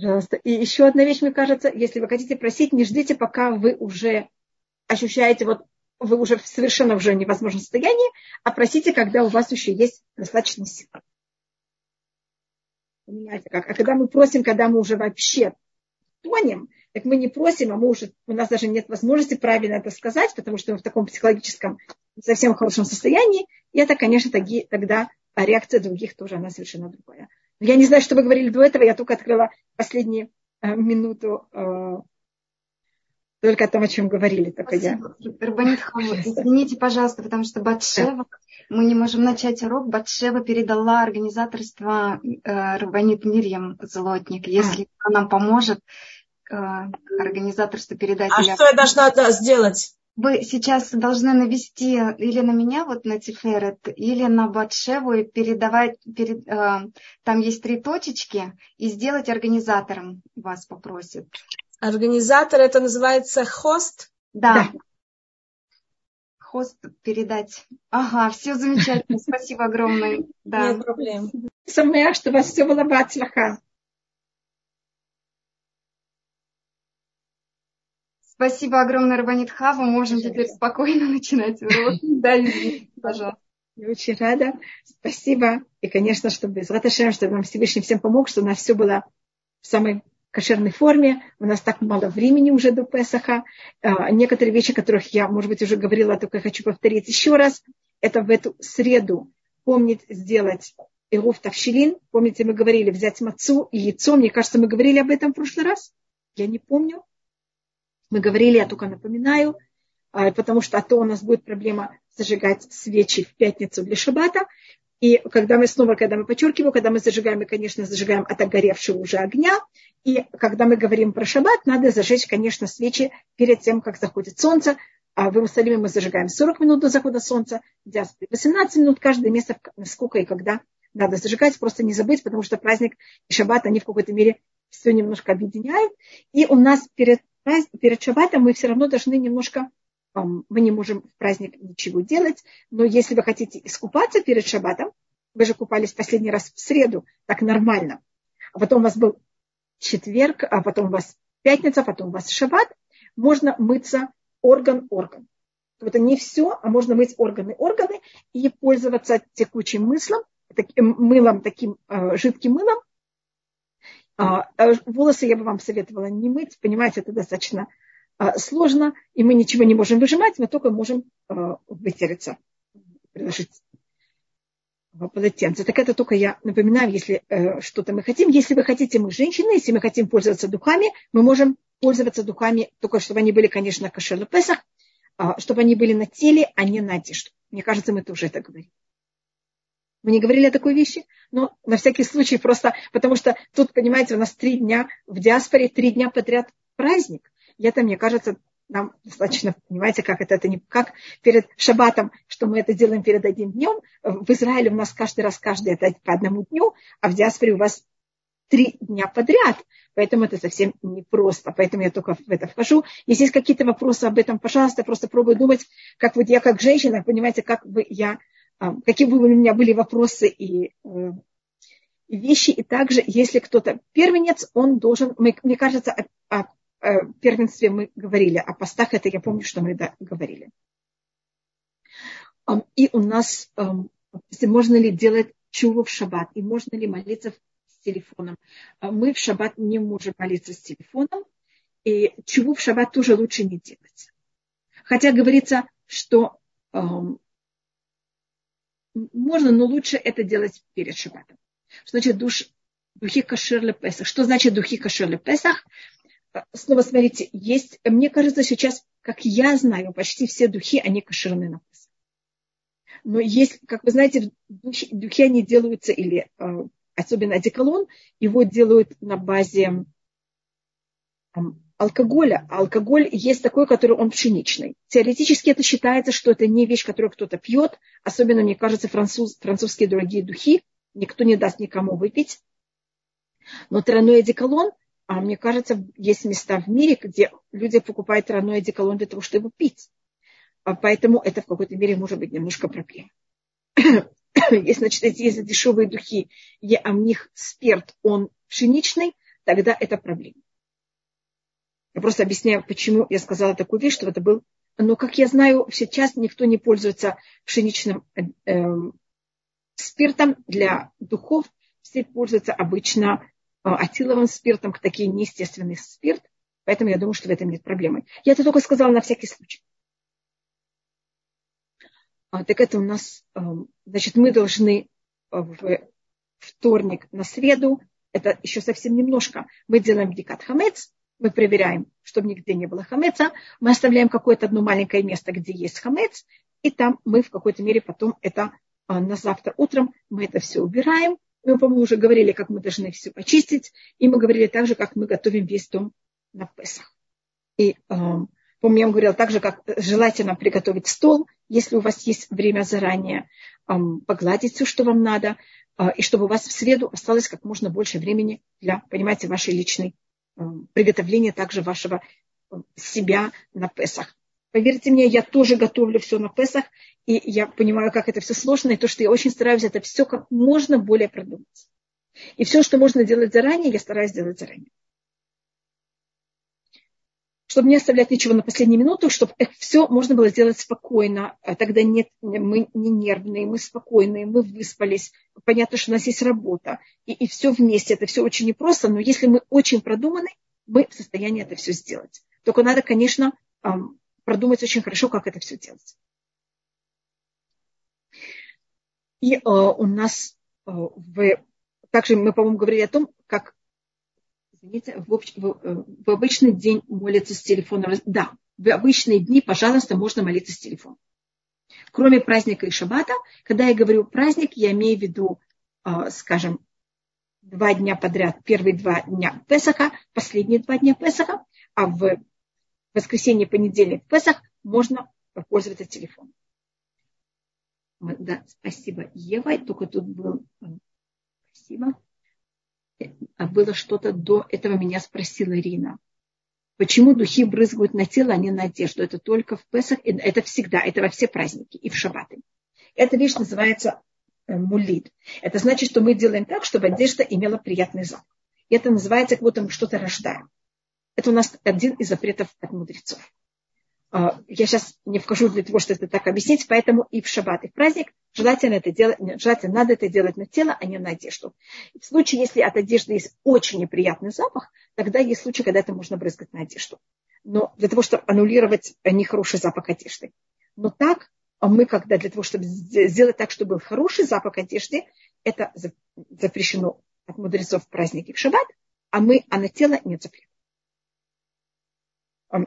Пожалуйста. И еще одна вещь, мне кажется, если вы хотите просить, не ждите, пока вы уже ощущаете, вот вы уже совершенно уже невозможном состоянии, а просите, когда у вас еще есть достаточно сил. Понимаете как? А когда мы просим, когда мы уже вообще тонем, так мы не просим, а мы уже, у нас даже нет возможности правильно это сказать, потому что мы в таком психологическом совсем хорошем состоянии. И это, конечно, тогда реакция других тоже, она совершенно другая. Я не знаю, что вы говорили до этого, я только открыла последнюю э, минуту э, только о том, о чем говорили. Только Спасибо. я. Рабанит извините, пожалуйста, потому что Батшева, мы не можем начать урок. Батшева передала организаторство э, Рабанит Мирьям Злотник. Если а. она нам поможет, э, организаторство передать. А что я должна да, сделать? Вы сейчас должны навести или на меня, вот на Тиферет, или на Батшеву и передавать, перед, э, там есть три точечки, и сделать организатором вас попросит. Организатор это называется хост? Да. да. Хост передать. Ага, все замечательно. Спасибо огромное. Да. Нет проблем. Самая, что у вас все было бацлаха. Спасибо огромное, Рабанит Хава. Можем теперь спокойно начинать урок. Да, пожалуйста. Я очень рада. Спасибо. И, конечно, чтобы из Раташем, чтобы нам Всевышний всем помог, чтобы у нас все было в самой кошерной форме. У нас так мало времени уже до Песаха. А, некоторые вещи, о которых я, может быть, уже говорила, только хочу повторить еще раз. Это в эту среду помнить сделать Ируф Тавшилин. Помните, мы говорили взять мацу и яйцо. Мне кажется, мы говорили об этом в прошлый раз. Я не помню. Мы говорили, я только напоминаю, а, потому что а то у нас будет проблема зажигать свечи в пятницу для шаббата. И когда мы снова, когда мы подчеркиваем, когда мы зажигаем, мы, конечно, зажигаем от огоревшего уже огня. И когда мы говорим про шаббат, надо зажечь, конечно, свечи перед тем, как заходит солнце. А в Иерусалиме мы зажигаем 40 минут до захода солнца, в диаспоре 18 минут, каждое место, сколько и когда надо зажигать. Просто не забыть, потому что праздник и шаббат, они в какой-то мере все немножко объединяют. И у нас перед перед шаббатом мы все равно должны немножко, мы не можем в праздник ничего делать, но если вы хотите искупаться перед шаббатом, вы же купались последний раз в среду, так нормально, а потом у вас был четверг, а потом у вас пятница, потом у вас шаббат, можно мыться орган-орган. Это не все, а можно мыть органы-органы и пользоваться текучим мыслом, таким, мылом, таким э, жидким мылом, волосы я бы вам советовала не мыть. Понимаете, это достаточно а, сложно, и мы ничего не можем выжимать, мы только можем вытереться, приложить полотенце. Так это только я напоминаю, если э, что-то мы хотим. Если вы хотите, мы женщины, если мы хотим пользоваться духами, мы можем пользоваться духами, только чтобы они были, конечно, кошер Песах, чтобы они были на теле, а не на одежду. Мне кажется, мы тоже это говорим. Мы не говорили о такой вещи, но на всякий случай просто, потому что тут, понимаете, у нас три дня в диаспоре, три дня подряд праздник. И это, мне кажется, нам достаточно, понимаете, как это, это не как перед шаббатом, что мы это делаем перед одним днем. В Израиле у нас каждый раз, каждый это по одному дню, а в диаспоре у вас три дня подряд. Поэтому это совсем непросто. Поэтому я только в это вхожу. Если есть какие-то вопросы об этом, пожалуйста, просто пробую думать, как вот я как женщина, понимаете, как бы я какие бы у меня были вопросы и, э, и вещи. И также, если кто-то первенец, он должен, мне кажется, о, о, первенстве мы говорили, о постах это я помню, что мы да, говорили. И у нас, можно ли делать чуву в шаббат, и можно ли молиться с телефоном. А мы в шаббат не можем молиться с телефоном, и чуву в шаббат тоже лучше не делать. Хотя говорится, что можно, но лучше это делать перед шаббатом. Что значит душ, духи кашер Песах? Что значит духи кашер Песах? Снова смотрите, есть, мне кажется, сейчас, как я знаю, почти все духи, они кошерны на Песах. Но есть, как вы знаете, духи, духи они делаются, или э, особенно одеколон, его делают на базе алкоголя. А алкоголь есть такой, который он пшеничный. Теоретически это считается, что это не вещь, которую кто-то пьет. Особенно, мне кажется, француз, французские дорогие духи. Никто не даст никому выпить. Но тройной одеколон, а мне кажется, есть места в мире, где люди покупают тройной одеколон для того, чтобы пить. А поэтому это в какой-то мере может быть немножко проблема. Если, значит, есть дешевые духи, а в них спирт, он пшеничный, тогда это проблема. Я просто объясняю, почему я сказала такую вещь, что это был... Но, как я знаю, сейчас никто не пользуется пшеничным э, эм, спиртом для духов. Все пользуются обычно э, атиловым спиртом, такие неестественный спирт. Поэтому я думаю, что в этом нет проблемы. Я это только сказала на всякий случай. А, так это у нас, э, значит, мы должны в вторник на среду, это еще совсем немножко, мы делаем бдикат хамец, мы проверяем, чтобы нигде не было хамеца, мы оставляем какое-то одно маленькое место, где есть хамец, и там мы в какой-то мере потом это а, на завтра утром мы это все убираем. Мы, по-моему, уже говорили, как мы должны все почистить, и мы говорили также, как мы готовим весь дом на Песах. И, помню, я вам говорила также, как желательно приготовить стол, если у вас есть время заранее, погладить все, что вам надо, а, и чтобы у вас в среду осталось как можно больше времени для, понимаете, вашей личной приготовления также вашего себя на Песах. Поверьте мне, я тоже готовлю все на Песах, и я понимаю, как это все сложно, и то, что я очень стараюсь это все как можно более продумать. И все, что можно делать заранее, я стараюсь делать заранее чтобы не оставлять ничего на последнюю минуту, чтобы это все можно было сделать спокойно. А тогда нет, мы не нервные, мы спокойные, мы выспались. Понятно, что у нас есть работа. И, и все вместе. Это все очень непросто, но если мы очень продуманы, мы в состоянии это все сделать. Только надо, конечно, продумать очень хорошо, как это все делать. И э, у нас э, в, также мы, по-моему, говорили о том, как извините, в, общ, в, э, в обычный день молятся с телефона. Да, в обычные дни, пожалуйста, можно молиться с телефона. Кроме праздника и шаббата, когда я говорю праздник, я имею в виду, э, скажем, два дня подряд, первые два дня Песаха, последние два дня Песаха, а в воскресенье, понедельник, Песах можно пользоваться телефоном. Да, спасибо, Ева. Только тут был... А было что-то до этого, меня спросила Ирина. Почему духи брызгают на тело, а не на одежду? Это только в Песах, это всегда, это во все праздники и в шаббаты. Эта вещь называется э, мулит. Это значит, что мы делаем так, чтобы одежда имела приятный запах. И это называется, как будто мы что-то рождаем. Это у нас один из запретов от мудрецов. А, я сейчас не вхожу для того, чтобы это так объяснить, поэтому и в шаббат, и в праздник желательно это делать, желательно надо это делать на тело, а не на одежду. В случае, если от одежды есть очень неприятный запах, тогда есть случай, когда это можно брызгать на одежду. Но для того, чтобы аннулировать нехороший запах одежды. Но так а мы, когда для того, чтобы сделать так, чтобы был хороший запах одежды, это запрещено от мудрецов в праздники в шаббат, а мы, а на тело нет запрета.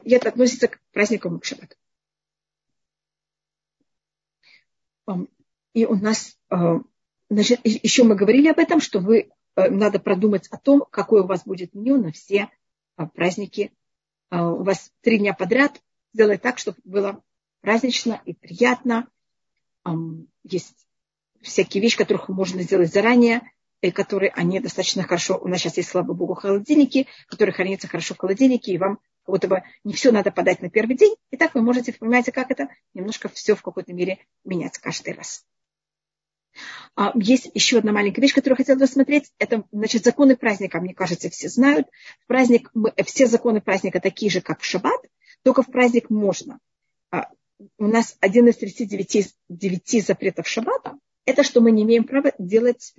И это относится к праздникам Шаббат. И у нас, а, значит, еще мы говорили об этом, что вы э, надо продумать о том, какое у вас будет меню на все а, праздники. А, у вас три дня подряд сделать так, чтобы было празднично и приятно. Есть всякие вещи, которых можно сделать заранее, и которые они достаточно хорошо, у нас сейчас есть, слава богу, холодильники, которые хранятся хорошо в холодильнике, и вам как будто не все надо подать на первый день. И так вы можете, понимаете, как это немножко все в какой-то мере менять каждый раз. А, есть еще одна маленькая вещь, которую я хотела рассмотреть. Это, значит, законы праздника, мне кажется, все знают. В праздник, мы, все законы праздника такие же, как в шаббат, только в праздник можно. А, у нас один из 39 9 запретов шаббата – это что мы не имеем права делать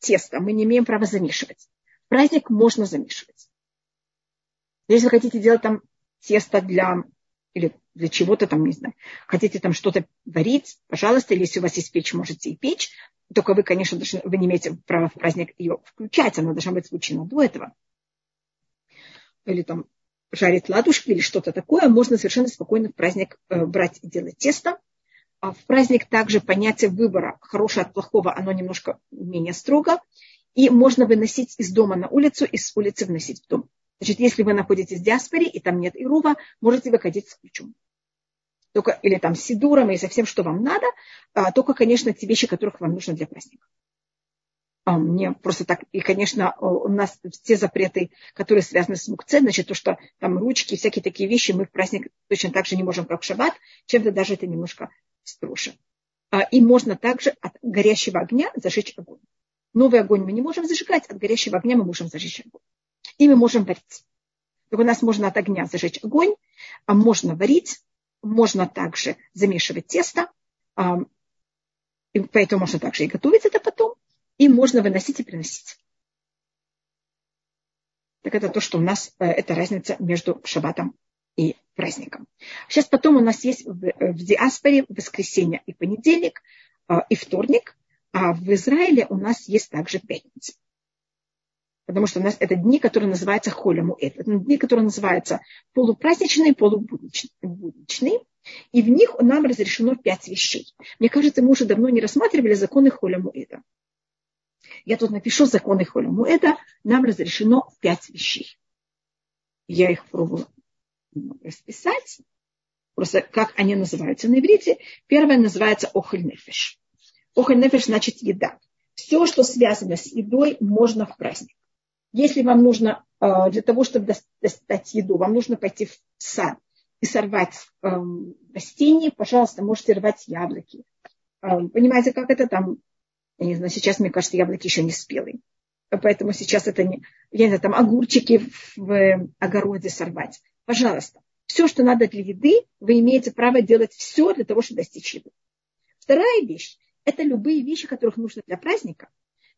тесто, мы не имеем права замешивать. В праздник можно замешивать. Если вы хотите делать там тесто для или для чего-то там, не знаю, хотите там что-то варить, пожалуйста, или если у вас есть печь, можете и печь. Только вы, конечно, должны, вы не имеете права в праздник ее включать, она должна быть включена до этого. Или там жарить ладушки или что-то такое, можно совершенно спокойно в праздник э, брать и делать тесто. А в праздник также понятие выбора хорошего от плохого, оно немножко менее строго. И можно выносить из дома на улицу, из улицы вносить в дом. Значит, если вы находитесь в диаспоре, и там нет Ирува, можете выходить с ключом. Только, или там с сидуром, и со всем, что вам надо, а, только, конечно, те вещи, которых вам нужно для праздника. А, мне просто так, и, конечно, у нас все запреты, которые связаны с мукце, значит, то, что там ручки, всякие такие вещи, мы в праздник точно так же не можем, как шаббат, чем-то даже это немножко строже. А, и можно также от горящего огня зажечь огонь. Новый огонь мы не можем зажигать, от горящего огня мы можем зажечь огонь. И мы можем варить. Так у нас можно от огня зажечь огонь, а можно варить, можно также замешивать тесто, а, и поэтому можно также и готовить это потом, и можно выносить и приносить. Так это то, что у нас, э, это разница между шаббатом и праздником. Сейчас потом у нас есть в, в диаспоре воскресенье и понедельник, э, и вторник, а в Израиле у нас есть также пятница. Потому что у нас это дни, которые называются холяму. Это дни, которые называются полупраздничные, полубудничные. И в них нам разрешено пять вещей. Мне кажется, мы уже давно не рассматривали законы холяму это. Я тут напишу законы холяму это. Нам разрешено пять вещей. Я их пробовала расписать. Просто как они называются на иврите. Первое называется охоль нефеш значит еда. Все, что связано с едой, можно в праздник. Если вам нужно э, для того, чтобы достать еду, вам нужно пойти в сад и сорвать эм, растения, пожалуйста, можете рвать яблоки. Эм, понимаете, как это там? Я не знаю, сейчас, мне кажется, яблоки еще не спелые. Поэтому сейчас это не... Я не знаю, там огурчики в огороде сорвать. Пожалуйста. Все, что надо для еды, вы имеете право делать все для того, чтобы достичь еды. Вторая вещь – это любые вещи, которых нужно для праздника.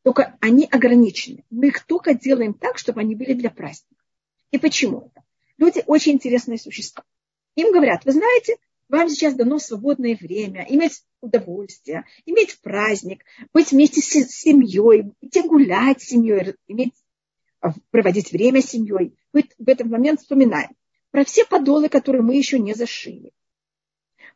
Только они ограничены. Мы их только делаем так, чтобы они были для праздника. И почему это? Люди очень интересные существа. Им говорят, вы знаете, вам сейчас дано свободное время, иметь удовольствие, иметь праздник, быть вместе с семьей, идти гулять с семьей, иметь, а, проводить время с семьей. Мы в этот момент вспоминаем про все подолы, которые мы еще не зашили,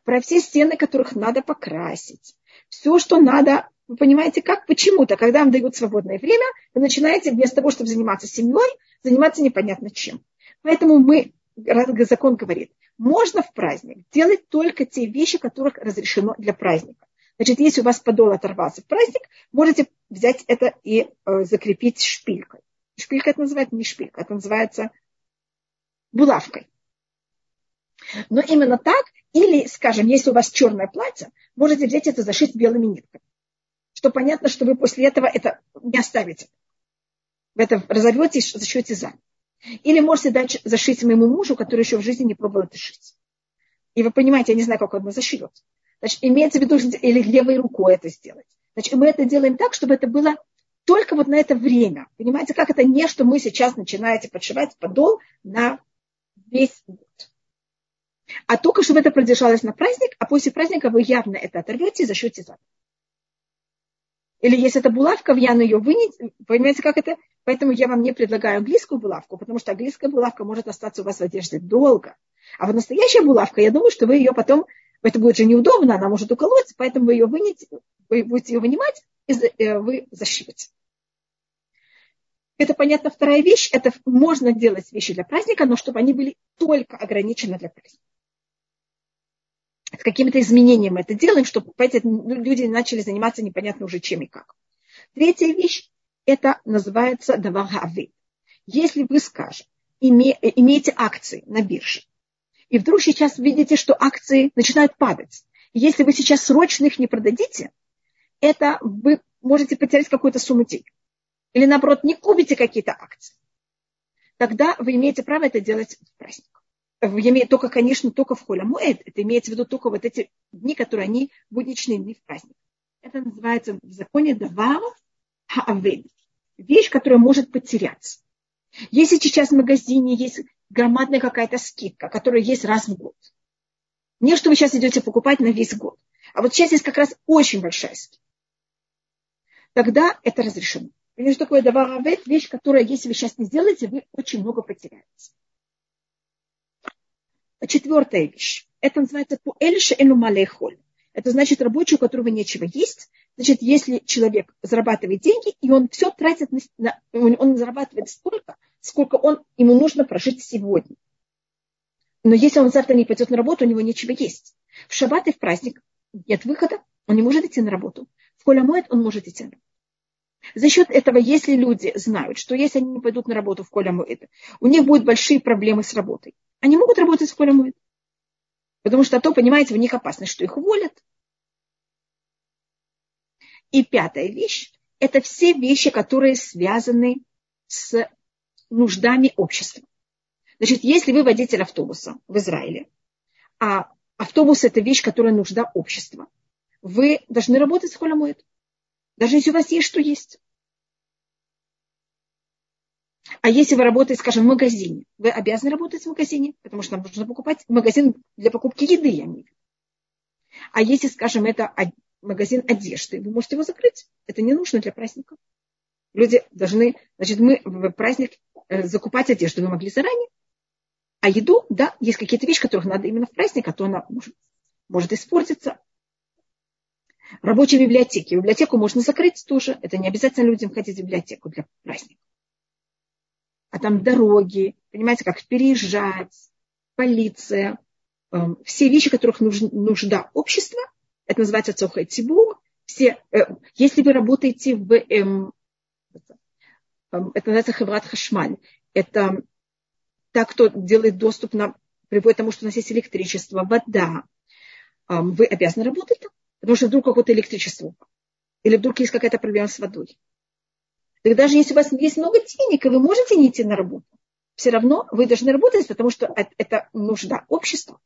про все стены, которых надо покрасить, все, что надо, вы понимаете, как, почему-то, когда вам дают свободное время, вы начинаете вместо того, чтобы заниматься семьей, заниматься непонятно чем. Поэтому мы, закон говорит, можно в праздник делать только те вещи, которых разрешено для праздника. Значит, если у вас подол оторвался в праздник, можете взять это и э, закрепить шпилькой. Шпилька это называется не шпилька, это называется булавкой. Но именно так, или, скажем, если у вас черное платье, можете взять это зашить белыми нитками. Что понятно, что вы после этого это не оставите. Вы это разорвете и зашьете за. Или можете дать зашить моему мужу, который еще в жизни не пробовал это шить. И вы понимаете, я не знаю, как он зашьет. Значит, имеется в виду, или левой рукой это сделать. Значит, мы это делаем так, чтобы это было только вот на это время. Понимаете, как это не, что мы сейчас начинаете подшивать подол на весь год. А только чтобы это продержалось на праздник, а после праздника вы явно это оторвете и зашьете задом. Или если это булавка, в Яну ее вынять, понимаете, как это? Поэтому я вам не предлагаю английскую булавку, потому что английская булавка может остаться у вас в одежде долго. А вот настоящая булавка, я думаю, что вы ее потом, это будет же неудобно, она может уколоть, поэтому вы ее вынете, вы будете ее вынимать, и э, вы зашиваете. Это, понятно, вторая вещь. Это можно делать вещи для праздника, но чтобы они были только ограничены для праздника. С какими-то изменениями это делаем, чтобы понимаете, люди начали заниматься непонятно уже чем и как. Третья вещь, это называется давагавы. Если вы, скажем, име, имеете акции на бирже, и вдруг сейчас видите, что акции начинают падать, если вы сейчас срочно их не продадите, это вы можете потерять какую-то сумму денег или наоборот не купите какие-то акции, тогда вы имеете право это делать в праздник. Только, конечно, только в холе муэд. Это имеется в виду только вот эти дни, которые они будничные дни в праздник. Это называется в законе давар хаавед. Вещь, которая может потеряться. Если сейчас в магазине есть громадная какая-то скидка, которая есть раз в год. Не что вы сейчас идете покупать на весь год. А вот сейчас есть как раз очень большая скидка. Тогда это разрешено. Понимаете, что такое даваравет? Вещь, которая, если вы сейчас не сделаете, вы очень много потеряете. Четвертая вещь. Это называется пуэльша эну малейхоль. Это значит рабочий, у которого нечего есть. Значит, если человек зарабатывает деньги, и он все тратит на, он зарабатывает столько, сколько он, ему нужно прожить сегодня. Но если он завтра не пойдет на работу, у него нечего есть. В шаббат и в праздник нет выхода, он не может идти на работу. В колямоид он может идти на работу. За счет этого, если люди знают, что если они не пойдут на работу в Коля Муэд, у них будут большие проблемы с работой, они могут работать в Муэд. Потому что то, понимаете, в них опасность, что их уволят. И пятая вещь – это все вещи, которые связаны с нуждами общества. Значит, если вы водитель автобуса в Израиле, а автобус – это вещь, которая нужда общества, вы должны работать с холямуэт. Даже если у вас есть что есть. А если вы работаете, скажем, в магазине, вы обязаны работать в магазине, потому что нам нужно покупать магазин для покупки еды, я имею А если, скажем, это магазин одежды, вы можете его закрыть. Это не нужно для праздника. Люди должны, значит, мы в праздник э, закупать одежду вы могли заранее. А еду, да, есть какие-то вещи, которых надо именно в праздник, а то она может, может испортиться. Рабочие библиотеки. Библиотеку можно закрыть тоже. Это не обязательно людям ходить в библиотеку для праздника. А там дороги, понимаете, как переезжать, полиция, эм, все вещи, которых нужда общества, это называется цохай тибур. Все, э, если вы работаете в, эм, это называется хеврат хашмаль, это так, кто делает доступ на, приводит к тому, что у нас есть электричество, вода, вы обязаны работать там, потому что вдруг какое-то электричество, или вдруг есть какая-то проблема с водой. Так даже если у вас есть много денег, и вы можете не идти на работу, все равно вы должны работать, потому что это нужда общества.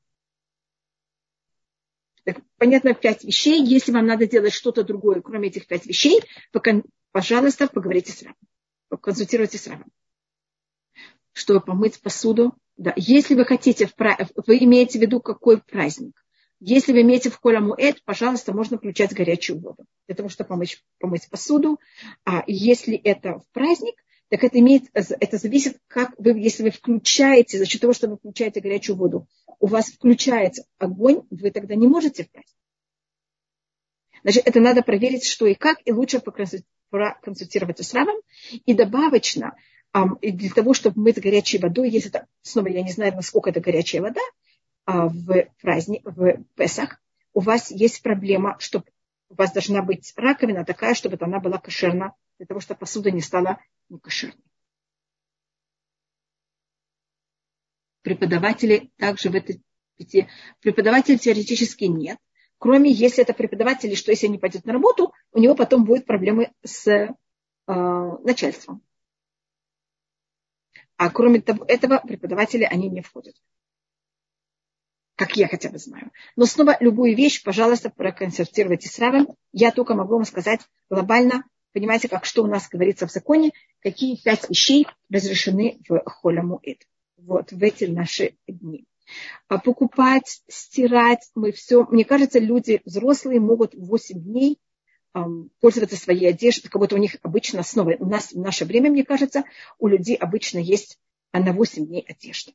Так, понятно, пять вещей. Если вам надо делать что-то другое, кроме этих пять вещей, пожалуйста, поговорите с Равом. Консультируйтесь с Равом. Чтобы помыть посуду. Да. Если вы хотите, вы имеете в виду какой праздник. Если вы имеете в Коля Муэт, пожалуйста, можно включать горячую воду для того, чтобы помыть, помыть посуду. А если это в праздник, так это, имеет, это зависит, как вы, если вы включаете, за счет того, что вы включаете горячую воду, у вас включается огонь, вы тогда не можете впасть. Значит, это надо проверить, что и как, и лучше проконсультироваться с Равом. И добавочно, для того, чтобы мыть горячей водой, если это, снова я не знаю, насколько это горячая вода, в праздник, в Песах, у вас есть проблема, что у вас должна быть раковина такая, чтобы она была кошерна, для того, чтобы посуда не стала некошерной. Преподаватели также в этой преподавателей теоретически нет, кроме если это преподаватели, что если они пойдут на работу, у него потом будут проблемы с э, начальством. А кроме того, этого преподаватели они не входят как я хотя бы знаю. Но снова любую вещь, пожалуйста, проконсультируйте с Равом. Я только могу вам сказать глобально, понимаете, как что у нас говорится в законе, какие пять вещей разрешены в холяму Вот в эти наши дни. А покупать, стирать, мы все, мне кажется, люди взрослые могут 8 дней пользоваться своей одеждой, как будто у них обычно снова, у нас в наше время, мне кажется, у людей обычно есть на 8 дней одежда.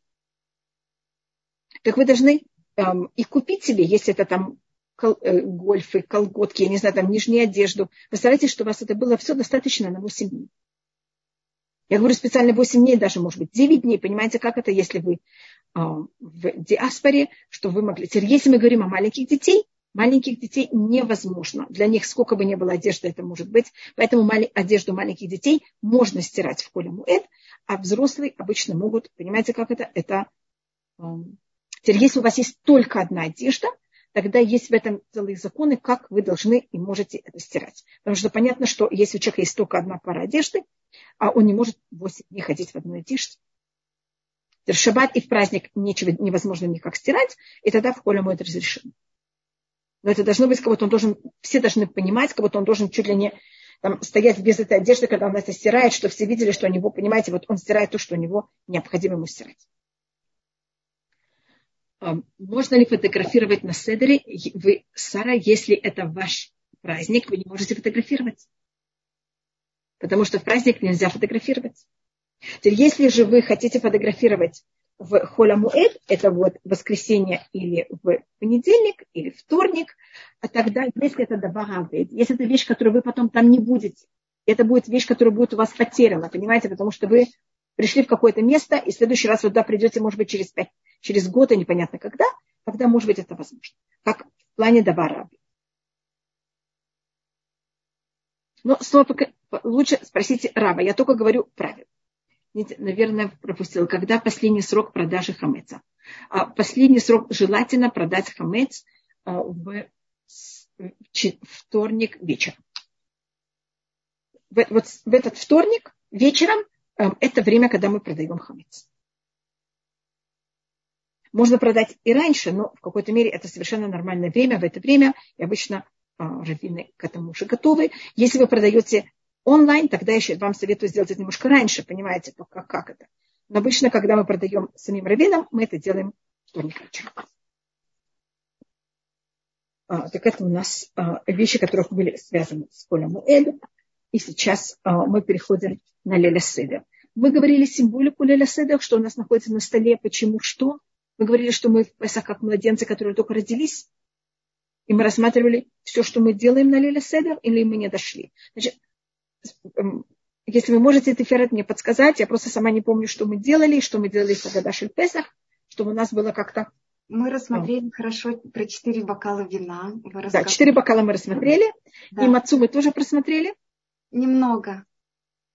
Так вы должны эм, и купить себе, если это там кол, э, гольфы, колготки, я не знаю, там нижнюю одежду. Постарайтесь, чтобы у вас это было все достаточно на 8 дней. Я говорю специально 8 дней, даже, может быть, 9 дней. Понимаете, как это, если вы э, в диаспоре, что вы могли... Теперь, если мы говорим о маленьких детей, маленьких детей невозможно. Для них сколько бы ни было одежды, это может быть. Поэтому одежду маленьких детей можно стирать в коле муэт, а взрослые обычно могут, понимаете, как это? Это Теперь, если у вас есть только одна одежда, тогда есть в этом целые законы, как вы должны и можете это стирать. Потому что понятно, что если у человека есть только одна пара одежды, а он не может 8 дней ходить в одной одежде. В шаббат и в праздник ничего невозможно никак стирать, и тогда в холе это разрешено. Но это должно быть, как будто он должен, все должны понимать, как будто он должен чуть ли не там, стоять без этой одежды, когда он это стирает, что все видели, что у него, понимаете, вот он стирает то, что у него необходимо ему стирать. А, можно ли фотографировать на седере? Вы, Сара, если это ваш праздник, вы не можете фотографировать. Потому что в праздник нельзя фотографировать. Теперь, если же вы хотите фотографировать в Холамуэд, это вот воскресенье или в понедельник, или вторник, а тогда, если это добавляет, если это вещь, которую вы потом там не будете, это будет вещь, которая будет у вас потеряна, понимаете, потому что вы пришли в какое-то место, и в следующий раз вы туда придете, может быть, через, пять, через год, и непонятно когда, тогда, может быть, это возможно. Как в плане Давара. Но снова лучше спросите раба. Я только говорю правильно. Наверное, пропустил. Когда последний срок продажи хамеца? А последний срок желательно продать хамец а, в вторник вечером. Вот в этот вторник вечером эм, это время, когда мы продаем хамец. Можно продать и раньше, но в какой-то мере это совершенно нормальное время. В это время, и обычно а, раввины к этому уже готовы. Если вы продаете онлайн, тогда еще вам советую сделать это немножко раньше, понимаете, только как это. Но обычно, когда мы продаем самим раввинам, мы это делаем вторник вечером. А, так это у нас а, вещи, которые были связаны с Полем Эль. И сейчас а, мы переходим на Леля Седер. Мы говорили символику Леля Седер, что у нас находится на столе, почему, что. Мы говорили, что мы в Песах как младенцы, которые только родились. И мы рассматривали все, что мы делаем на Леля Седер, или мы не дошли. Значит, эм, если вы можете это Ферет мне подсказать, я просто сама не помню, что мы делали, что мы делали в Гадашель Песах, чтобы у нас было как-то мы рассмотрели а. хорошо про четыре бокала вина. Да, четыре бокала мы рассмотрели. Да. И мацу мы тоже просмотрели. Немного.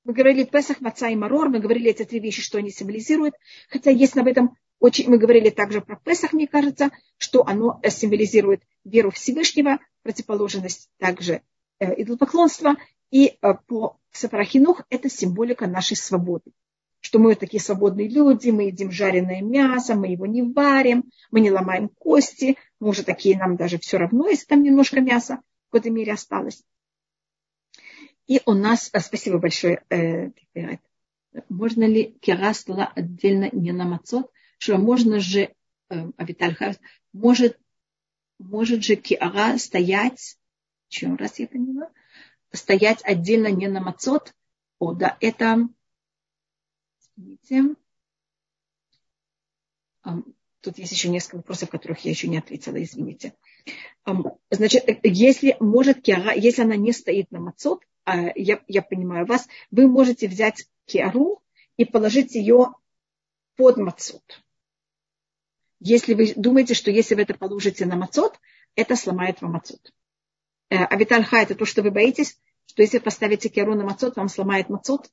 Мы говорили Песах, Маца и Марор. Мы говорили эти три вещи, что они символизируют. Хотя есть об этом очень... Мы говорили также про Песах, мне кажется, что оно символизирует веру Всевышнего, противоположность также э, идолопоклонства. И э, по Сапарахинух это символика нашей свободы что мы такие свободные люди, мы едим жареное мясо, мы его не варим, мы не ломаем кости, мы уже такие, нам даже все равно, если там немножко мяса в какой-то мере осталось. И у нас, э, спасибо большое, э, можно ли кера стола отдельно не на мацот, что можно же, э, Авиталь может, может же киара стоять, еще раз я поняла, стоять отдельно не на мацот, о, да, это Извините. Тут есть еще несколько вопросов, которых я еще не ответила, извините. Значит, если может киара, если она не стоит на мацот, а, я, я понимаю вас, вы можете взять киару и положить ее под мацот. Если вы думаете, что если вы это положите на мацот, это сломает вам мацот. Э, а витальха это то, что вы боитесь, что если поставите киару на мацот, вам сломает мацот,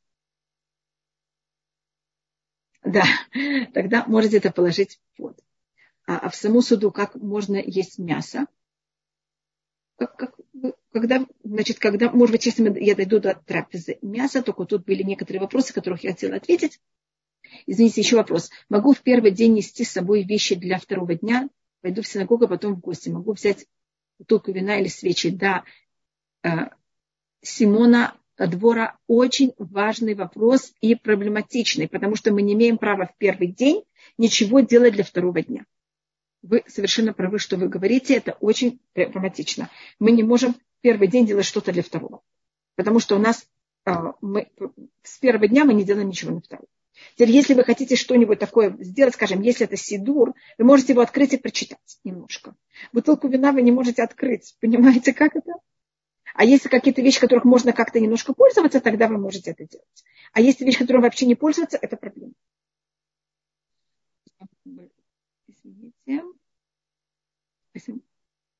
да, тогда можете это положить под. А, а в саму суду как можно есть мясо? Как, как, когда, значит, когда, может быть, если я дойду до трапезы мяса, только тут были некоторые вопросы, которых я хотела ответить. Извините, еще вопрос. Могу в первый день нести с собой вещи для второго дня? Пойду в синагогу, а потом в гости. Могу взять бутылку вина или свечи? Да. Э, Симона двора очень важный вопрос и проблематичный, потому что мы не имеем права в первый день ничего делать для второго дня. Вы совершенно правы, что вы говорите, это очень проблематично. Мы не можем в первый день делать что-то для второго, потому что у нас а, мы, с первого дня мы не делаем ничего на второй. Теперь, если вы хотите что-нибудь такое сделать, скажем, если это сидур, вы можете его открыть и прочитать немножко. Бутылку вина вы не можете открыть. Понимаете, как это? А если какие-то вещи, которых можно как-то немножко пользоваться, тогда вы можете это делать. А если вещи, которым вообще не пользоваться, это проблема. Извините.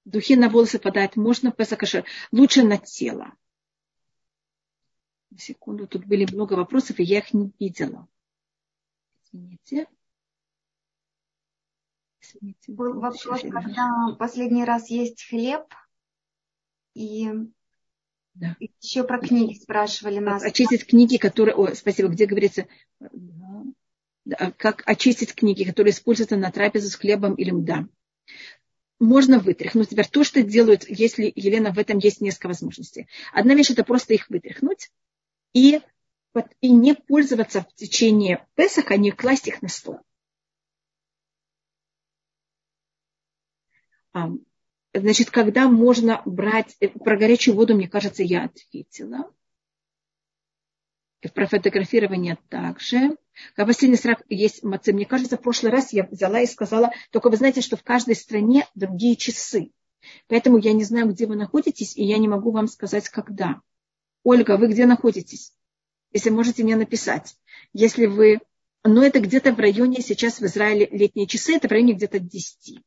Духи на волосы падают. Можно песакашер. Лучше на тело. Секунду, тут были много вопросов, и я их не видела. Извините. Извините. Был вопрос, когда последний раз есть хлеб, и да. Еще про книги спрашивали нас. Очистить книги, которые... О, спасибо, где говорится... Да, как очистить книги, которые используются на трапезу с хлебом или мда. Можно вытряхнуть. Теперь то, что делают, если, Елена, в этом есть несколько возможностей. Одна вещь – это просто их вытряхнуть и, и не пользоваться в течение Песаха, не класть их на стол. Значит, когда можно брать... Э, про горячую воду, мне кажется, я ответила. И про фотографирование также. Как последний срок есть мацы. Мне кажется, в прошлый раз я взяла и сказала, только вы знаете, что в каждой стране другие часы. Поэтому я не знаю, где вы находитесь, и я не могу вам сказать, когда. Ольга, вы где находитесь? Если можете мне написать. Если вы... Но это где-то в районе, сейчас в Израиле летние часы, это в районе где-то 10.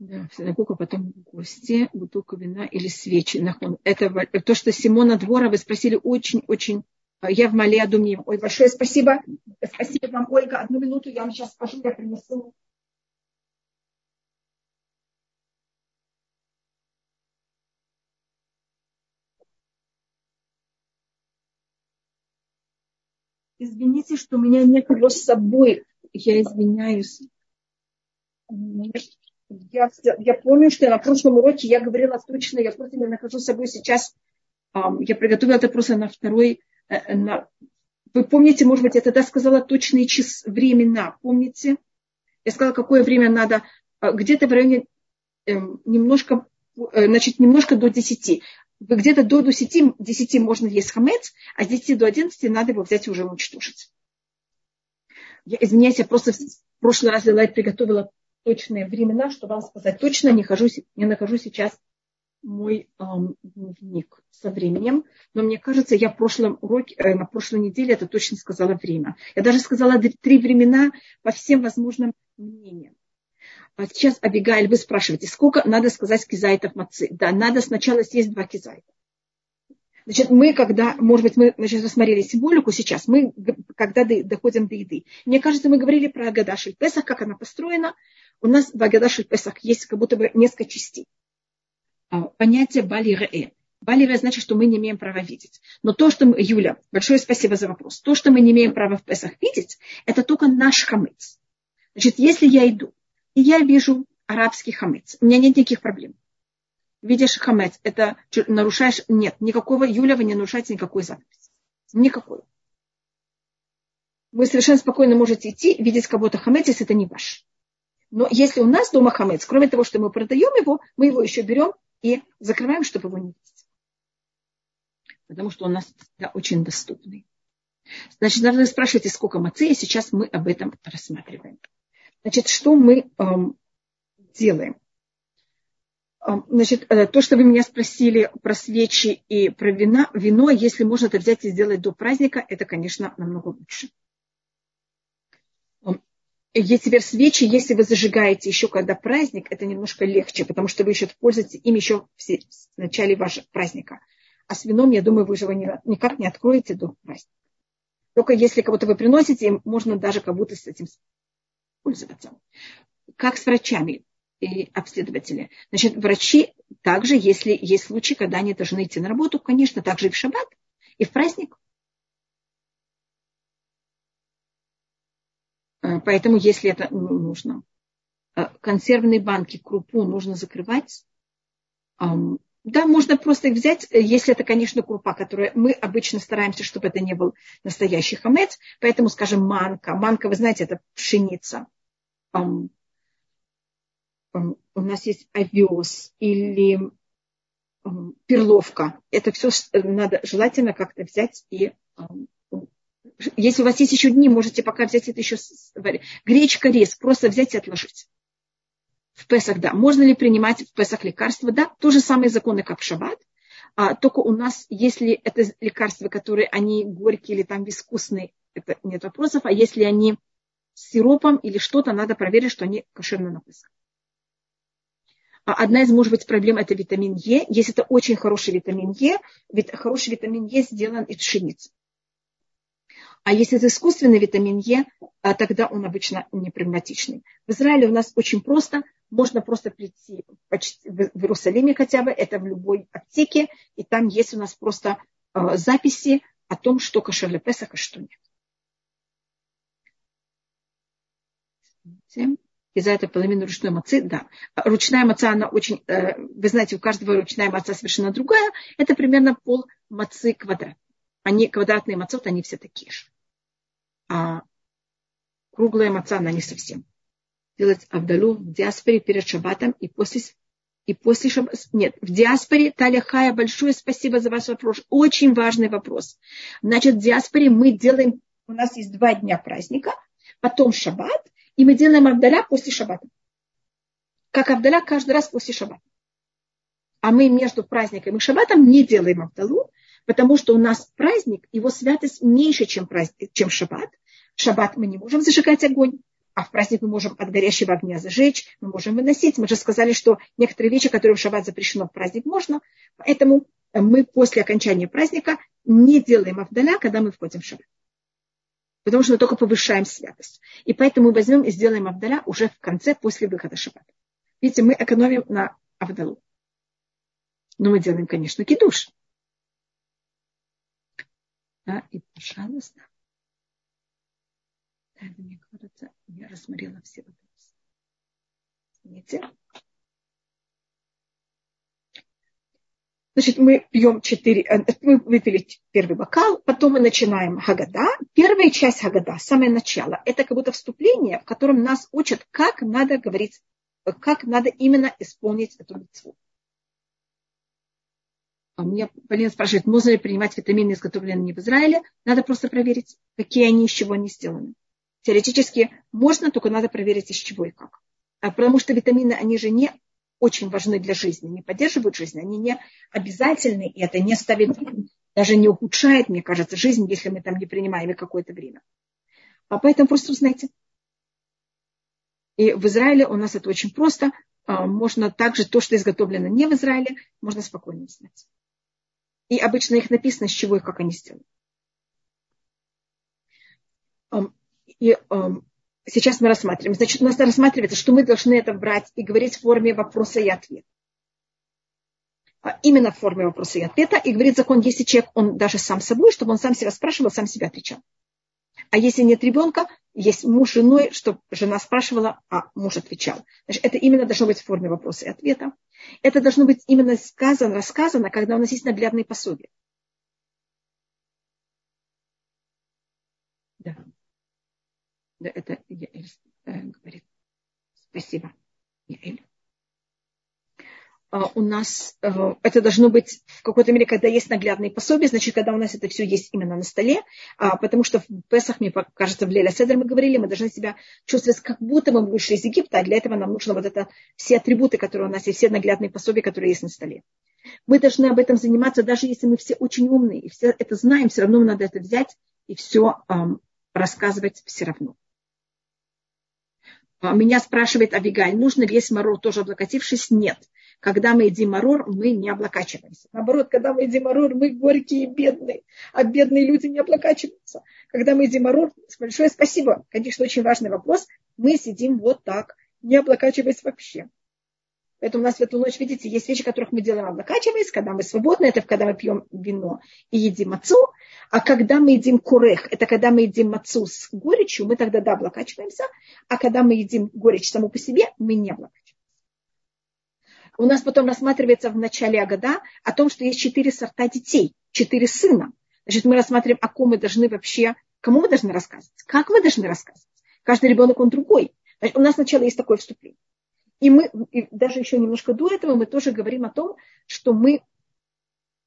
Да, в синагогу, потом в гости, бутылку вина или свечи. Это то, что Симона Двора вы спросили очень-очень Я в Мале Адумим. Ой, большое спасибо. Спасибо вам, Ольга. Одну минуту я вам сейчас скажу, я принесу Извините, что у меня нет его с собой. Я извиняюсь. Я, я помню, что на прошлом уроке я говорила точно, я просто не нахожу с собой сейчас. Я приготовила это просто на второй. Э. Вы помните, может быть, я тогда сказала точные час, времена. Помните? Я сказала, какое время надо. А, где-то в районе эм, немножко, э, значит, немножко до 10 где-то до 10, 10 можно есть хамец, а с 10 до 11 надо его взять и уже уничтожить. Я извиняюсь, я просто в прошлый раз я приготовила точные времена, чтобы вам сказать точно, не, хожу, не нахожу сейчас мой эм, дневник со временем, но мне кажется, я в прошлом уроке, э, на прошлой неделе это точно сказала время. Я даже сказала три времена по всем возможным мнениям. А сейчас, Абигаэль, вы спрашиваете, сколько надо сказать кизайтов мацы? Да, надо сначала съесть два кизайта. Значит, мы, когда, может быть, мы значит, рассмотрели символику сейчас, мы, когда доходим до еды. Мне кажется, мы говорили про Агадашель Песах, как она построена. У нас в Агадашель Песах есть как будто бы несколько частей. А, понятие Бали Ре. Бали Ре значит, что мы не имеем права видеть. Но то, что мы, Юля, большое спасибо за вопрос. То, что мы не имеем права в Песах видеть, это только наш хамец. Значит, если я иду и я вижу арабский хамец. У меня нет никаких проблем. Видишь хамец, это нарушаешь, нет, никакого, Юля, вы не нарушаете никакой заповеди. Никакой. Вы совершенно спокойно можете идти, видеть кого-то хамец, если это не ваш. Но если у нас дома хамец, кроме того, что мы продаем его, мы его еще берем и закрываем, чтобы его не видеть. Потому что он у нас да, очень доступный. Значит, надо спрашивать, сколько мацы, и сейчас мы об этом рассматриваем. Значит, что мы эм, делаем? Эм, значит, э, то, что вы меня спросили про свечи и про вино, вино, если можно это взять и сделать до праздника, это, конечно, намного лучше. Есть теперь свечи, если вы зажигаете еще когда праздник, это немножко легче, потому что вы еще пользуетесь им еще в начале вашего праздника. А с вином, я думаю, вы же его никак не откроете до праздника. Только если кого-то вы приносите, можно даже как будто с этим пользоваться. Как с врачами и обследователи. Значит, врачи также, если есть случаи, когда они должны идти на работу, конечно, также и в шаббат, и в праздник. Поэтому, если это нужно, э, консервные банки, крупу нужно закрывать. Да, можно просто их взять, э, если это, конечно, крупа, которая мы обычно стараемся, чтобы это не был настоящий хамец. Поэтому, скажем, манка. Манка, вы знаете, это пшеница у нас есть овес или перловка. Это все надо желательно как-то взять и если у вас есть еще дни, можете пока взять это еще гречка, рис, просто взять и отложить. В Песах, да. Можно ли принимать в Песах лекарства? Да, то же самые законы, как в Шаббат. А, только у нас, если это лекарства, которые они горькие или там вискусные, это нет вопросов. А если они с сиропом или что-то, надо проверить, что они кошерно написаны. А одна из, может быть, проблем – это витамин Е. Если это очень хороший витамин Е, ведь хороший витамин Е сделан из пшеницы. А если это искусственный витамин Е, а тогда он обычно не проблематичный. В Израиле у нас очень просто. Можно просто прийти почти в Иерусалиме хотя бы, это в любой аптеке, и там есть у нас просто а, записи о том, что кошер для Песаха, что нет. И за это половину ручной мацы, да. Ручная маца, она очень, э, вы знаете, у каждого ручная маца совершенно другая. Это примерно пол мацы квадрат. Они квадратные мацот, они все такие же. А круглая маца, она не совсем. Делать Авдалу в диаспоре перед шабатом и после и после шаббата. Нет, в диаспоре, Таля большое спасибо за ваш вопрос. Очень важный вопрос. Значит, в диаспоре мы делаем, у нас есть два дня праздника, потом шаббат, и мы делаем Авдаля после шаббата. Как Авдаля каждый раз после шаббата. А мы между праздником и шаббатом не делаем Авдалу, потому что у нас праздник, его святость меньше, чем, праздник, чем шаббат. В шаббат мы не можем зажигать огонь, а в праздник мы можем от горящего огня зажечь, мы можем выносить. Мы же сказали, что некоторые вещи, которые в шаббат запрещено, в праздник можно. Поэтому мы после окончания праздника не делаем Авдаля, когда мы входим в шаббат. Потому что мы только повышаем святость. И поэтому мы возьмем и сделаем Авдаля уже в конце, после выхода шаббата. Видите, мы экономим на Авдалу. Но мы делаем, конечно, кидуш. Да, и, пожалуйста. Да, мне кажется, я рассмотрела все вопросы. Видите? Значит, мы пьем четыре, э, мы выпили первый бокал, потом мы начинаем Хагада. Первая часть Хагада, самое начало, это как будто вступление, в котором нас учат, как надо говорить, как надо именно исполнить эту митцву. А меня Полина спрашивает, можно ли принимать витамины, изготовленные в Израиле. Надо просто проверить, какие они, из чего они сделаны. Теоретически можно, только надо проверить, из чего и как. А потому что витамины, они же не очень важны для жизни, не поддерживают жизнь, они не обязательны, и это не ставит, даже не ухудшает, мне кажется, жизнь, если мы там не принимаем их какое-то время. А поэтому просто узнайте. И в Израиле у нас это очень просто. А, можно также то, что изготовлено не в Израиле, можно спокойно узнать. И обычно их написано, с чего и как они сделаны. И сейчас мы рассматриваем. Значит, у нас рассматривается, что мы должны это брать и говорить в форме вопроса и ответа. А именно в форме вопроса и ответа. И говорит закон, если человек, он даже сам собой, чтобы он сам себя спрашивал, сам себя отвечал. А если нет ребенка, есть муж с женой, чтобы жена спрашивала, а муж отвечал. Значит, это именно должно быть в форме вопроса и ответа. Это должно быть именно сказано, рассказано, когда у нас есть наглядные пособия. Да. Да, это Яэль э, говорит. Спасибо, Яэль. А, у нас э, это должно быть в какой-то мере, когда есть наглядные пособия, значит, когда у нас это все есть именно на столе, а, потому что в Песах, мне кажется, в Леля Седер мы говорили, мы должны себя чувствовать, как будто мы вышли из Египта, а для этого нам нужно вот это все атрибуты, которые у нас есть, все наглядные пособия, которые есть на столе. Мы должны об этом заниматься, даже если мы все очень умные, и все это знаем, все равно надо это взять и все эм, рассказывать все равно. А, меня спрашивает Авигаль, нужно ли есть марор тоже облокотившись? Нет. Когда мы едим марор, мы не облокачиваемся. Наоборот, когда мы едим марор, мы горькие и бедные. А бедные люди не облокачиваются. Когда мы едим марор, большое спасибо. Конечно, очень важный вопрос. Мы сидим вот так, не облокачиваясь вообще. Поэтому у нас в эту ночь, видите, есть вещи, которых мы делаем облокачиваясь, когда мы свободны, это когда мы пьем вино и едим мацу, а когда мы едим курех, это когда мы едим мацу с горечью, мы тогда да, облокачиваемся, а когда мы едим горечь саму по себе, мы не облокачиваемся. У нас потом рассматривается в начале года о том, что есть четыре сорта детей, четыре сына. Значит, мы рассматриваем, о ком мы должны вообще, кому мы должны рассказывать, как мы должны рассказывать. Каждый ребенок, он другой. Значит, у нас сначала есть такое вступление. И мы, и даже еще немножко до этого, мы тоже говорим о том, что мы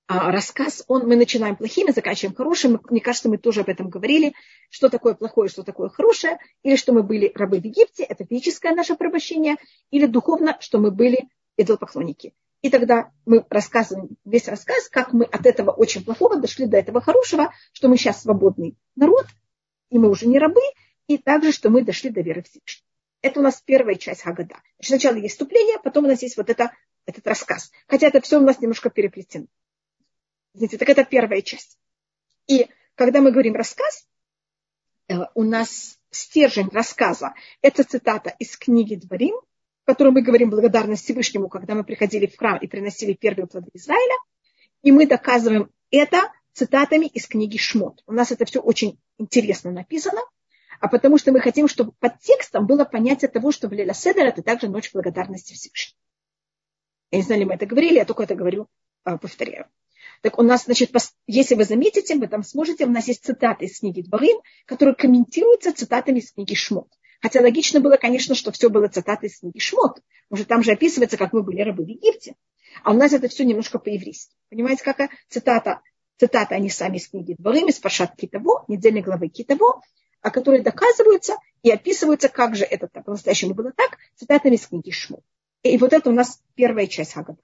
а рассказ, он, мы начинаем плохим и заканчиваем хорошим. Мне кажется, мы тоже об этом говорили, что такое плохое, что такое хорошее, или что мы были рабы в Египте, это физическое наше порабощение, или духовно, что мы были идолопоклонники. И тогда мы рассказываем весь рассказ, как мы от этого очень плохого дошли до этого хорошего, что мы сейчас свободный народ, и мы уже не рабы, и также, что мы дошли до веры Всевышнего. Это у нас первая часть Хагада. Значит, сначала есть вступление, потом у нас есть вот это, этот рассказ. Хотя это все у нас немножко переплетено. Знаете, так это первая часть. И когда мы говорим рассказ, э, у нас стержень рассказа – это цитата из книги Дворим, в которой мы говорим благодарность Всевышнему, когда мы приходили в храм и приносили первые плоды Израиля. И мы доказываем это цитатами из книги Шмот. У нас это все очень интересно написано – а потому что мы хотим, чтобы под текстом было понятие того, что в Леля Седер это также ночь благодарности Всевышнему. Я не знаю, ли мы это говорили, я только это говорю, а, повторяю. Так у нас, значит, если вы заметите, вы там сможете, у нас есть цитаты из книги Дворим, которые комментируются цитатами из книги Шмот. Хотя логично было, конечно, что все было цитаты из книги Шмот. Может, там же описывается, как мы были рабы в Египте. А у нас это все немножко по-еврейски. Понимаете, какая цитата? Цитаты они сами из книги Дворим, из Пашат Китово, недельной главы Китово, а которые доказываются и описываются, как же это по-настоящему было так, цитатами из книги Шму. И вот это у нас первая часть Хагада.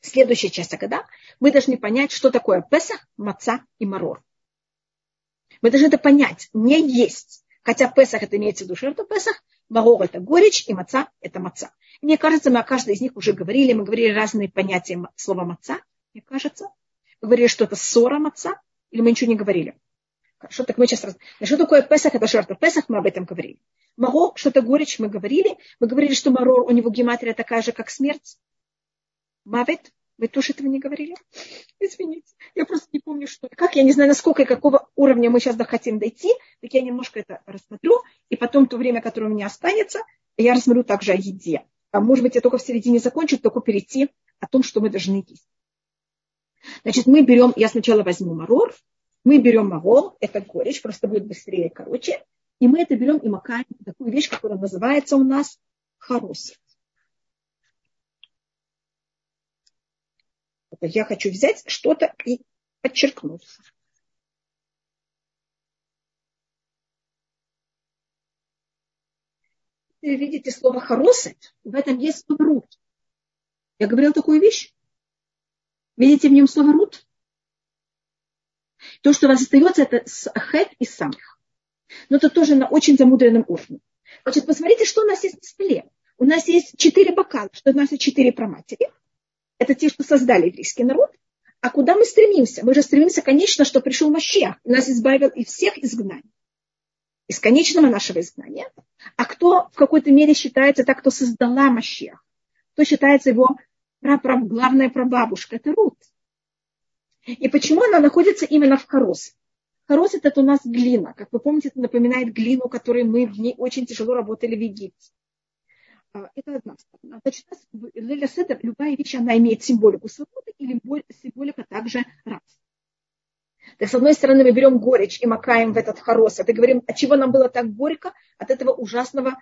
Следующая часть Хагада. Мы должны понять, что такое Песах, Маца и Марор. Мы должны это понять, не есть. Хотя Песах это имеется в виду жертва Песах, Марор это горечь, и Маца это Маца. Мне кажется, мы о каждой из них уже говорили, мы говорили разные понятия слова Маца. мне кажется. Вы говорили что-то ссором отца, или мы ничего не говорили? Хорошо, так мы сейчас... Раз... Что такое Песах? Это жертва. Песах мы об этом говорили. Маро, что-то горечь мы говорили. Мы говорили, что Марор, у него гематрия такая же, как смерть. Мавет, вы тоже этого не говорили? Извините. Я просто не помню, что как. Я не знаю, насколько и какого уровня мы сейчас хотим дойти. Так я немножко это рассмотрю. И потом то время, которое у меня останется, я рассмотрю также о еде. А может быть, я только в середине закончу, только перейти о том, что мы должны есть. Значит, мы берем, я сначала возьму марор, мы берем марор, это горечь, просто будет быстрее и короче, и мы это берем и макаем такую вещь, которая называется у нас хоросит. Я хочу взять что-то и подчеркнуть. Видите слово хоросет, в этом есть слово рут. Я говорила такую вещь. Видите в нем слово рут? То, что у вас остается, это хет и самих. Но это тоже на очень замудренном уровне. Значит, посмотрите, что у нас есть на столе. У нас есть четыре бокала, что у нас есть четыре проматери. Это те, что создали еврейский народ. А куда мы стремимся? Мы же стремимся, конечно, что пришел и нас избавил и всех изгнаний. Из конечного нашего изгнания. А кто в какой-то мере считается так, кто создала Машиах? Кто считается его праправ, главная прабабушка? Это Рут. И почему она находится именно в Хорос? Хорос это у нас глина. Как вы помните, это напоминает глину, которой мы в ней очень тяжело работали в Египте. А, это одна сторона. Значит, Леля Седер, любая вещь, она имеет символику свободы или символика также рабства. Так, с одной стороны, мы берем горечь и макаем в этот хорос. Это говорим, от чего нам было так горько? От этого ужасного,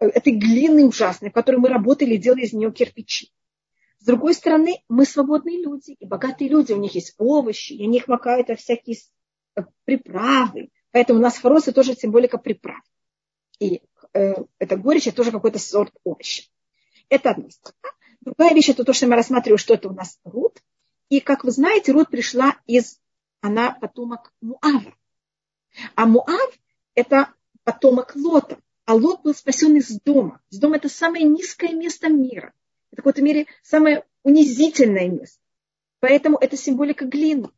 э, этой глины ужасной, в которой мы работали и делали из нее кирпичи. С другой стороны, мы свободные люди, и богатые люди, у них есть овощи, и у них макают всякие э, приправы. Поэтому у нас хоросы тоже символика приправ. И э, это горечь, это тоже какой-то сорт овоща. Это одна сторона. Другая вещь, это то, что я рассматриваю, что это у нас Рут. И, как вы знаете, Рут пришла из, она потомок Муава. А Муав – это потомок Лота. А Лот был спасен из дома. Из дома – это самое низкое место мира. Это в какой-то мере самое унизительное место. Поэтому это символика глины.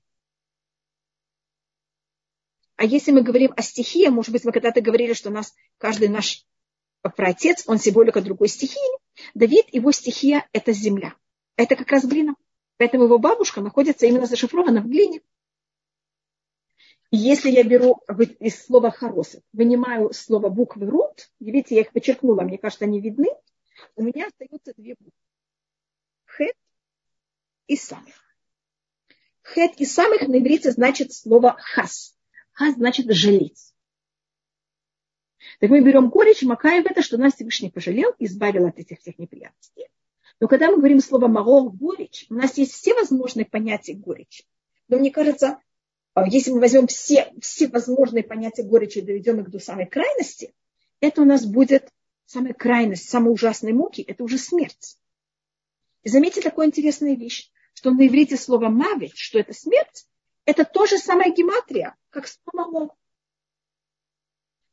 А если мы говорим о стихии, может быть, мы когда-то говорили, что у нас каждый наш праотец, он символика другой стихии. Давид, его стихия – это земля. Это как раз глина. Поэтому его бабушка находится именно зашифрована в глине. Если я беру из слова хоросет, вынимаю слово буквы рут, видите, я их подчеркнула, мне кажется, они видны, у меня остаются две буквы. Хет и самих. Хет и самих на иврите значит слово хас. Хас значит жалеть. Так мы берем горечь, макаем в это, что нас Всевышний пожалел, избавил от этих всех неприятностей. Но когда мы говорим слово марол, горечь, у нас есть все возможные понятия горечи. Но мне кажется, а, если мы возьмем все, все возможные понятия горечи и доведем их до самой крайности, это у нас будет самая крайность, самая ужасная муки – это уже смерть. И заметьте такую интересную вещь, что на иврите слово «мавит», что это смерть, это тоже самая гематрия, как слово «мол».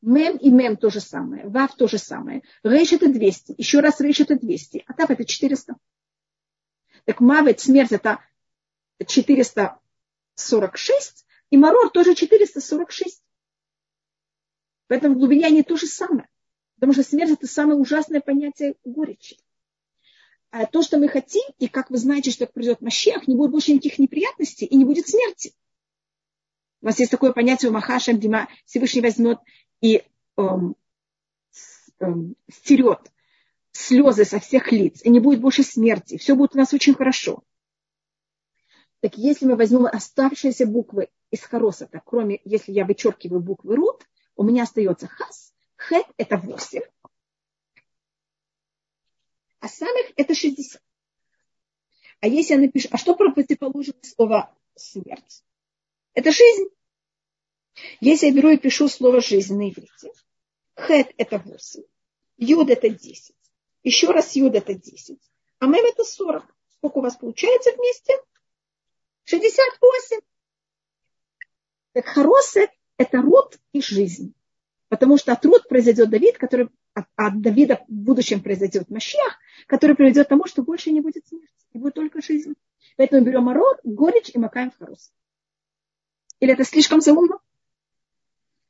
Мем и мем то же самое, вав то же самое. Рейш это 200, еще раз рейш это 200, а тав это 400. Так мавит, смерть это 446, и марор тоже 446. Поэтому в глубине они то же самое. Потому что смерть это самое ужасное понятие горечи. А то, что мы хотим, и как вы знаете, что придет Машех, не будет больше никаких неприятностей и не будет смерти. У нас есть такое понятие у Махаша, где Всевышний возьмет и эм, эм, стерет слезы со всех лиц, и не будет больше смерти. Все будет у нас очень хорошо. Так если мы возьмем оставшиеся буквы из Харосата, кроме, если я вычеркиваю буквы Рут, у меня остается Хас, Хет – это 8, а самых – это 60. А если я напишу, а что про противоположное слово смерть? Это жизнь. Если я беру и пишу слово жизнь на иврите, хет – это 8, юд – это 10, еще раз юд – это 10, а мем – это 40. Сколько у вас получается вместе? 68. Так хоросет – это род и жизнь. Потому что от род произойдет Давид, который от, Давида в будущем произойдет Машиах, который приведет к тому, что больше не будет смерти, и будет только жизнь. Поэтому берем марор, горечь и макаем в харус. Или это слишком заумно?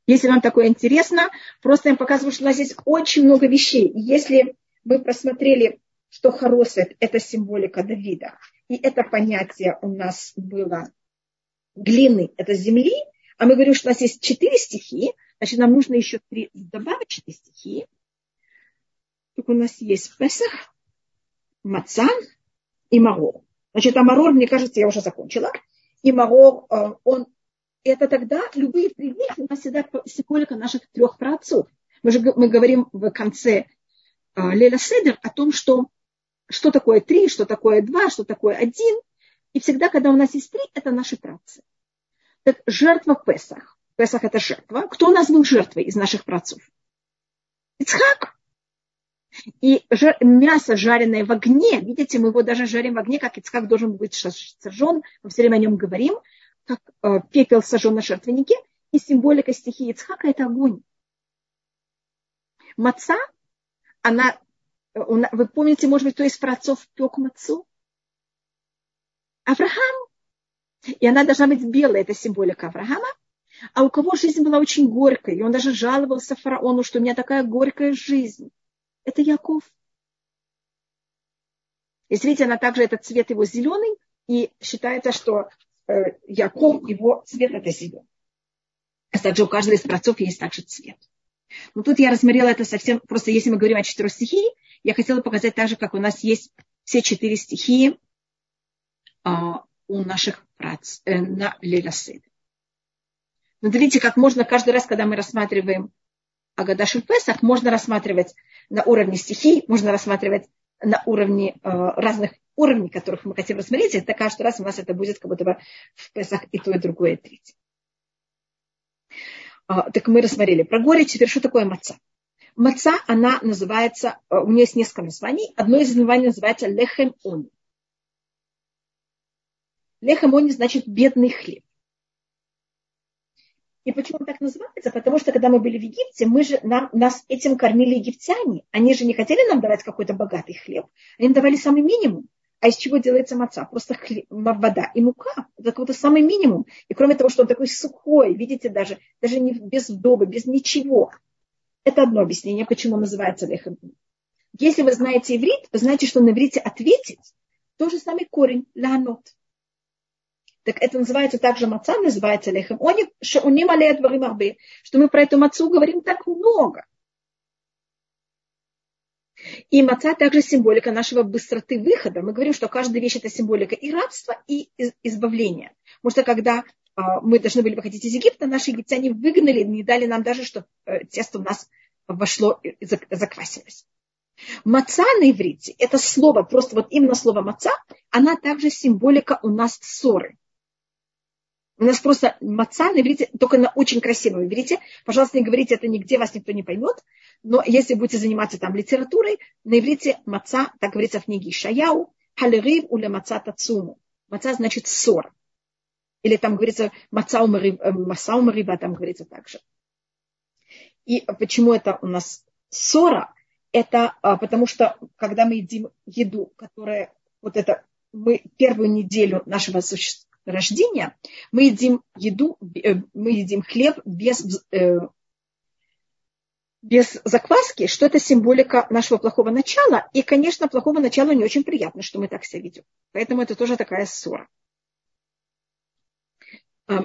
Если вам такое интересно, просто я вам показываю, что у нас здесь очень много вещей. Если вы просмотрели, что Харосет – это символика Давида, и это понятие у нас было глины – это земли, а мы говорим, что у нас есть четыре стихии, значит, нам нужно еще три добавочные стихии. Так у нас есть Песах, Мацан и Марор. Значит, а Марор, мне кажется, я уже закончила. И Марор, э, он это тогда любые три вещи у нас всегда символика наших трех праотцов. Мы же мы говорим в конце э, Леля Седер о том, что что такое три, что такое два, что такое один. И всегда, когда у нас есть три, это наши працы. Так жертва Песах. Песах это жертва. Кто у нас был жертвой из наших працов? Ицхак. И жар, мясо, жареное в огне, видите, мы его даже жарим в огне, как Ицхак должен быть сожжен, мы все время о нем говорим, как э, пепел сожжен на жертвеннике, и символика стихии Ицхака – это огонь. Маца, она, э, вы помните, может быть, кто из праотцов пек мацу? Авраам. И она должна быть белая, это символика Авраама. А у кого жизнь была очень горькой, и он даже жаловался фараону, что у меня такая горькая жизнь. Это Яков. И она также, этот цвет его зеленый, и считается, что Э, Яков, его цвет это зеленый. А также у каждого из працов есть также цвет. Но тут я рассмотрела это совсем, просто если мы говорим о четырех стихии, я хотела показать также, как у нас есть все четыре стихии а, у наших прац э, на Лелясид. Но видите, как можно каждый раз, когда мы рассматриваем Агадашин Песах, можно рассматривать на уровне стихий, можно рассматривать на уровне э, разных уровней, которых мы хотим рассмотреть, это каждый раз у нас это будет как будто бы в Песах и то, и другое, и третье. А, так мы рассмотрели про горе. Теперь что такое маца? Маца, она называется, э, у нее есть несколько названий. Одно из названий называется лехем они. Лехем они значит бедный хлеб. И почему так называется? Потому что когда мы были в Египте, мы же, нам, нас этим кормили египтяне. Они же не хотели нам давать какой-то богатый хлеб. Они давали самый минимум. А из чего делается маца? Просто хлеб, вода и мука. Это какой-то самый минимум. И кроме того, что он такой сухой, видите, даже, даже не без вдовы, без ничего. Это одно объяснение, почему называется лехем. Если вы знаете иврит, вы знаете, что на иврите ответить тот же самый корень ланот. Так это называется также маца, называется лехем. Что мы про эту мацу говорим так много. И маца также символика нашего быстроты выхода. Мы говорим, что каждая вещь это символика и рабства, и избавления. Потому что когда а, мы должны были выходить из Египта, наши египтяне выгнали, не дали нам даже, что э, тесто у нас вошло заквасилось. Маца на иврите, это слово, просто вот именно слово маца, она также символика у нас ссоры. У нас просто маца на иврите, только на очень красивом иврите. Пожалуйста, не говорите это нигде, вас никто не поймет. Но если будете заниматься там литературой, на иврите маца, так говорится в книге Шаяу, халерив уля маца тацуму. Маца значит ссор. Или там говорится маца умарива, там говорится также. И почему это у нас ссора? Это а, потому что, когда мы едим еду, которая вот это мы первую неделю нашего существования рождения, мы едим еду, э, мы едим хлеб без, э, без закваски, что это символика нашего плохого начала. И, конечно, плохого начала не очень приятно, что мы так себя ведем. Поэтому это тоже такая ссора.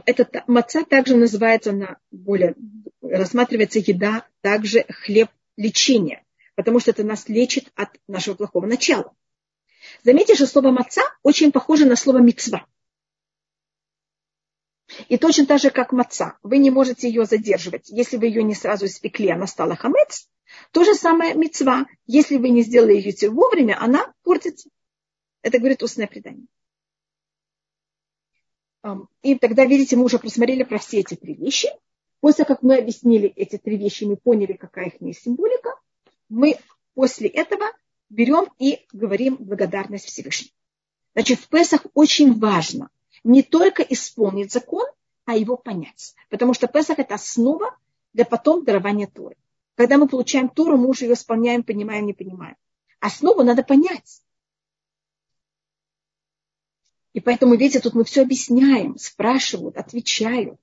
Этот маца также называется на более, рассматривается еда, также хлеб лечения, потому что это нас лечит от нашего плохого начала. Заметьте, что слово маца очень похоже на слово мецва. И точно так же, как маца, вы не можете ее задерживать. Если вы ее не сразу испекли, она стала хамец. То же самое мецва. Если вы не сделали ее вовремя, она портится. Это говорит устное предание. И тогда, видите, мы уже просмотрели про все эти три вещи. После как мы объяснили эти три вещи, мы поняли, какая их символика, мы после этого берем и говорим благодарность Всевышнему. Значит, в Песах очень важно – не только исполнить закон, а его понять. Потому что Песах – это основа для потом дарования Торы. Когда мы получаем Тору, мы уже ее исполняем, понимаем, не понимаем. Основу надо понять. И поэтому, видите, тут мы все объясняем, спрашивают, отвечают.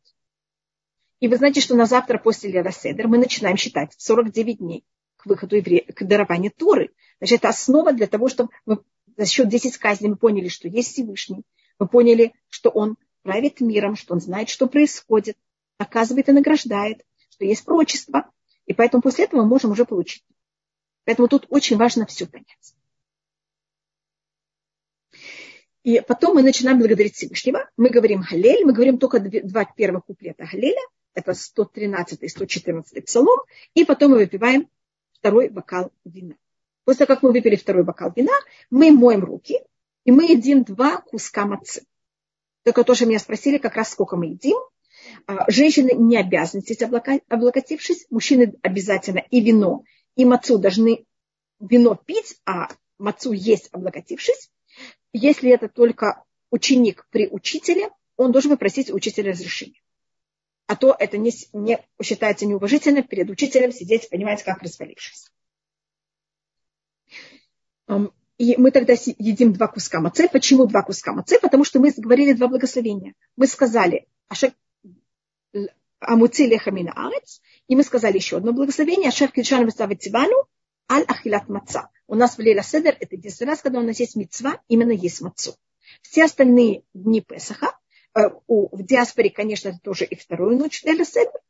И вы знаете, что на завтра после Леда Седер мы начинаем считать 49 дней к выходу еврея, к дарованию Торы. Значит, это основа для того, чтобы мы за счет 10 казней мы поняли, что есть Всевышний. Мы поняли, что Он правит миром, что Он знает, что происходит, наказывает и награждает, что есть прочество. И поэтому после этого мы можем уже получить. Поэтому тут очень важно все понять. И потом мы начинаем благодарить Всевышнего. Мы говорим Галель, мы говорим только два первых куплета Галеля, это 113 и 114 псалом, и потом мы выпиваем второй бокал вина. После того, как мы выпили второй бокал вина, мы моем руки, и мы едим два куска мацы. Только тоже меня спросили, как раз сколько мы едим. А, женщины не обязаны сидеть облокотившись, мужчины обязательно и вино, и мацу должны вино пить, а мацу есть облокотившись. Если это только ученик при учителе, он должен попросить учителя разрешения. А то это не, не считается неуважительно перед учителем сидеть, понимаете, как развалившись. И мы тогда едим два куска маце. Почему два куска маце? Потому что мы говорили два благословения. Мы сказали Амуци лехамина арец, и мы сказали еще одно благословение, Ашер вставит тивану, аль ахилат маца. У нас в Лейла Седер это единственный раз, когда у нас есть мецва, именно есть мацу. Все остальные дни Песаха, э, у, в диаспоре, конечно, это тоже и вторую ночь Лейла Седер.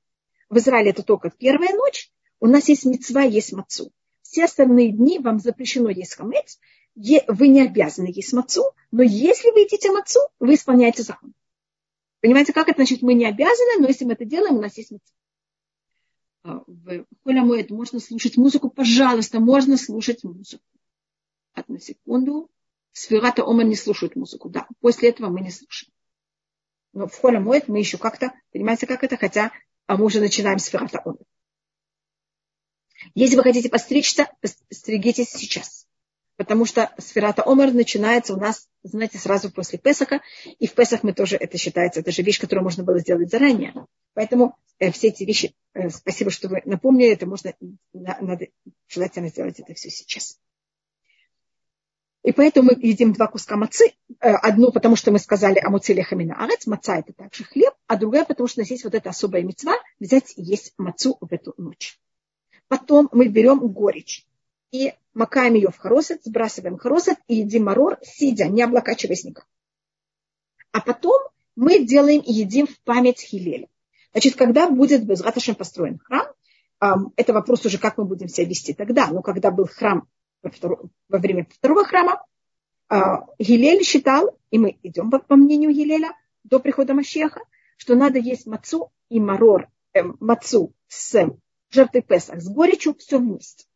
В Израиле это только первая ночь. У нас есть мецва, есть мацу. Все остальные дни вам запрещено есть хамец. Вы не обязаны есть мацу, но если вы едите мацу, вы исполняете закон. Понимаете, как это? Значит, мы не обязаны, но если мы это делаем, у нас есть мецва. А, в Холя Моэд можно слушать музыку, пожалуйста, можно слушать музыку. Одну секунду. Сферата Оман не слушают музыку, да. После этого мы не слушаем. Но в Холя Моэд мы еще как-то, понимаете, как это, хотя а мы уже начинаем Сферата Оман. Если вы хотите постричься, постригитесь сейчас. Потому что сферата Омар начинается у нас, знаете, сразу после Песаха. И в Песах мы тоже, это считается, это же вещь, которую можно было сделать заранее. Поэтому э, все эти вещи, э, спасибо, что вы напомнили, это можно, надо желательно сделать это все сейчас. И поэтому мы едим два куска мацы. Э, одну, потому что мы сказали о муциле хамина арец, маца это также хлеб, а другая, потому что у нас вот эта особая мецва, взять и есть мацу в эту ночь. Потом мы берем горечь и макаем ее в хоросет, сбрасываем хоросет и едим марор, сидя, не облокачиваясь никак. А потом мы делаем и едим в память Хилеля. Значит, когда будет без Раташем построен храм, это вопрос уже, как мы будем себя вести тогда. Но когда был храм во время второго храма, а, Гилель считал, и мы идем по мнению Гилеля, до прихода Машеха, что надо есть мацу и марор, э, мацу с жертвой Песах, с горечью, все вместе.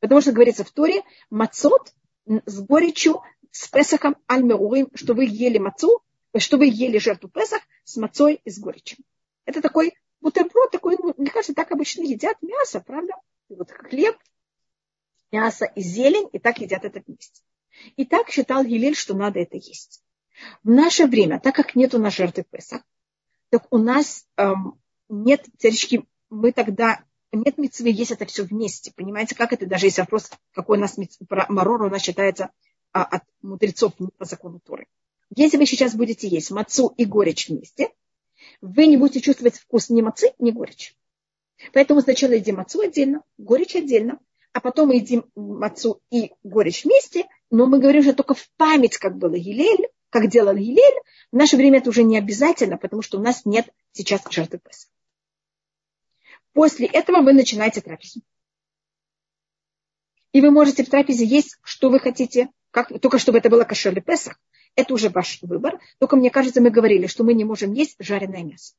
Потому что говорится в Торе, мацот с горечью, с Песахом аль что вы ели мацу, что вы ели жертву Песах с мацой и с горечью. Это такой бутерброд, такой, ну, мне кажется, так обычно едят мясо, правда? Вот хлеб, мясо и зелень, и так едят это вместе. И так считал Елель, что надо это есть. В наше время, так как нету на жертвы Песах, так у нас эм, нет, царички, мы тогда нет мецвы, есть это все вместе. Понимаете, как это? Даже если вопрос, какой у нас Марор, у нас считается а, от мудрецов не по закону Торы. Если вы сейчас будете есть мацу и горечь вместе, вы не будете чувствовать вкус ни мацы, ни горечь. Поэтому сначала едим мацу отдельно, горечь отдельно, а потом мы едим мацу и горечь вместе, но мы говорим что только в память, как было Елель, как делал Елель. В наше время это уже не обязательно, потому что у нас нет сейчас жертвы Песах. После этого вы начинаете трапезу. И вы можете в трапезе есть, что вы хотите, как, только чтобы это было кошер или Песах. Это уже ваш выбор. Только мне кажется, мы говорили, что мы не можем есть жареное мясо.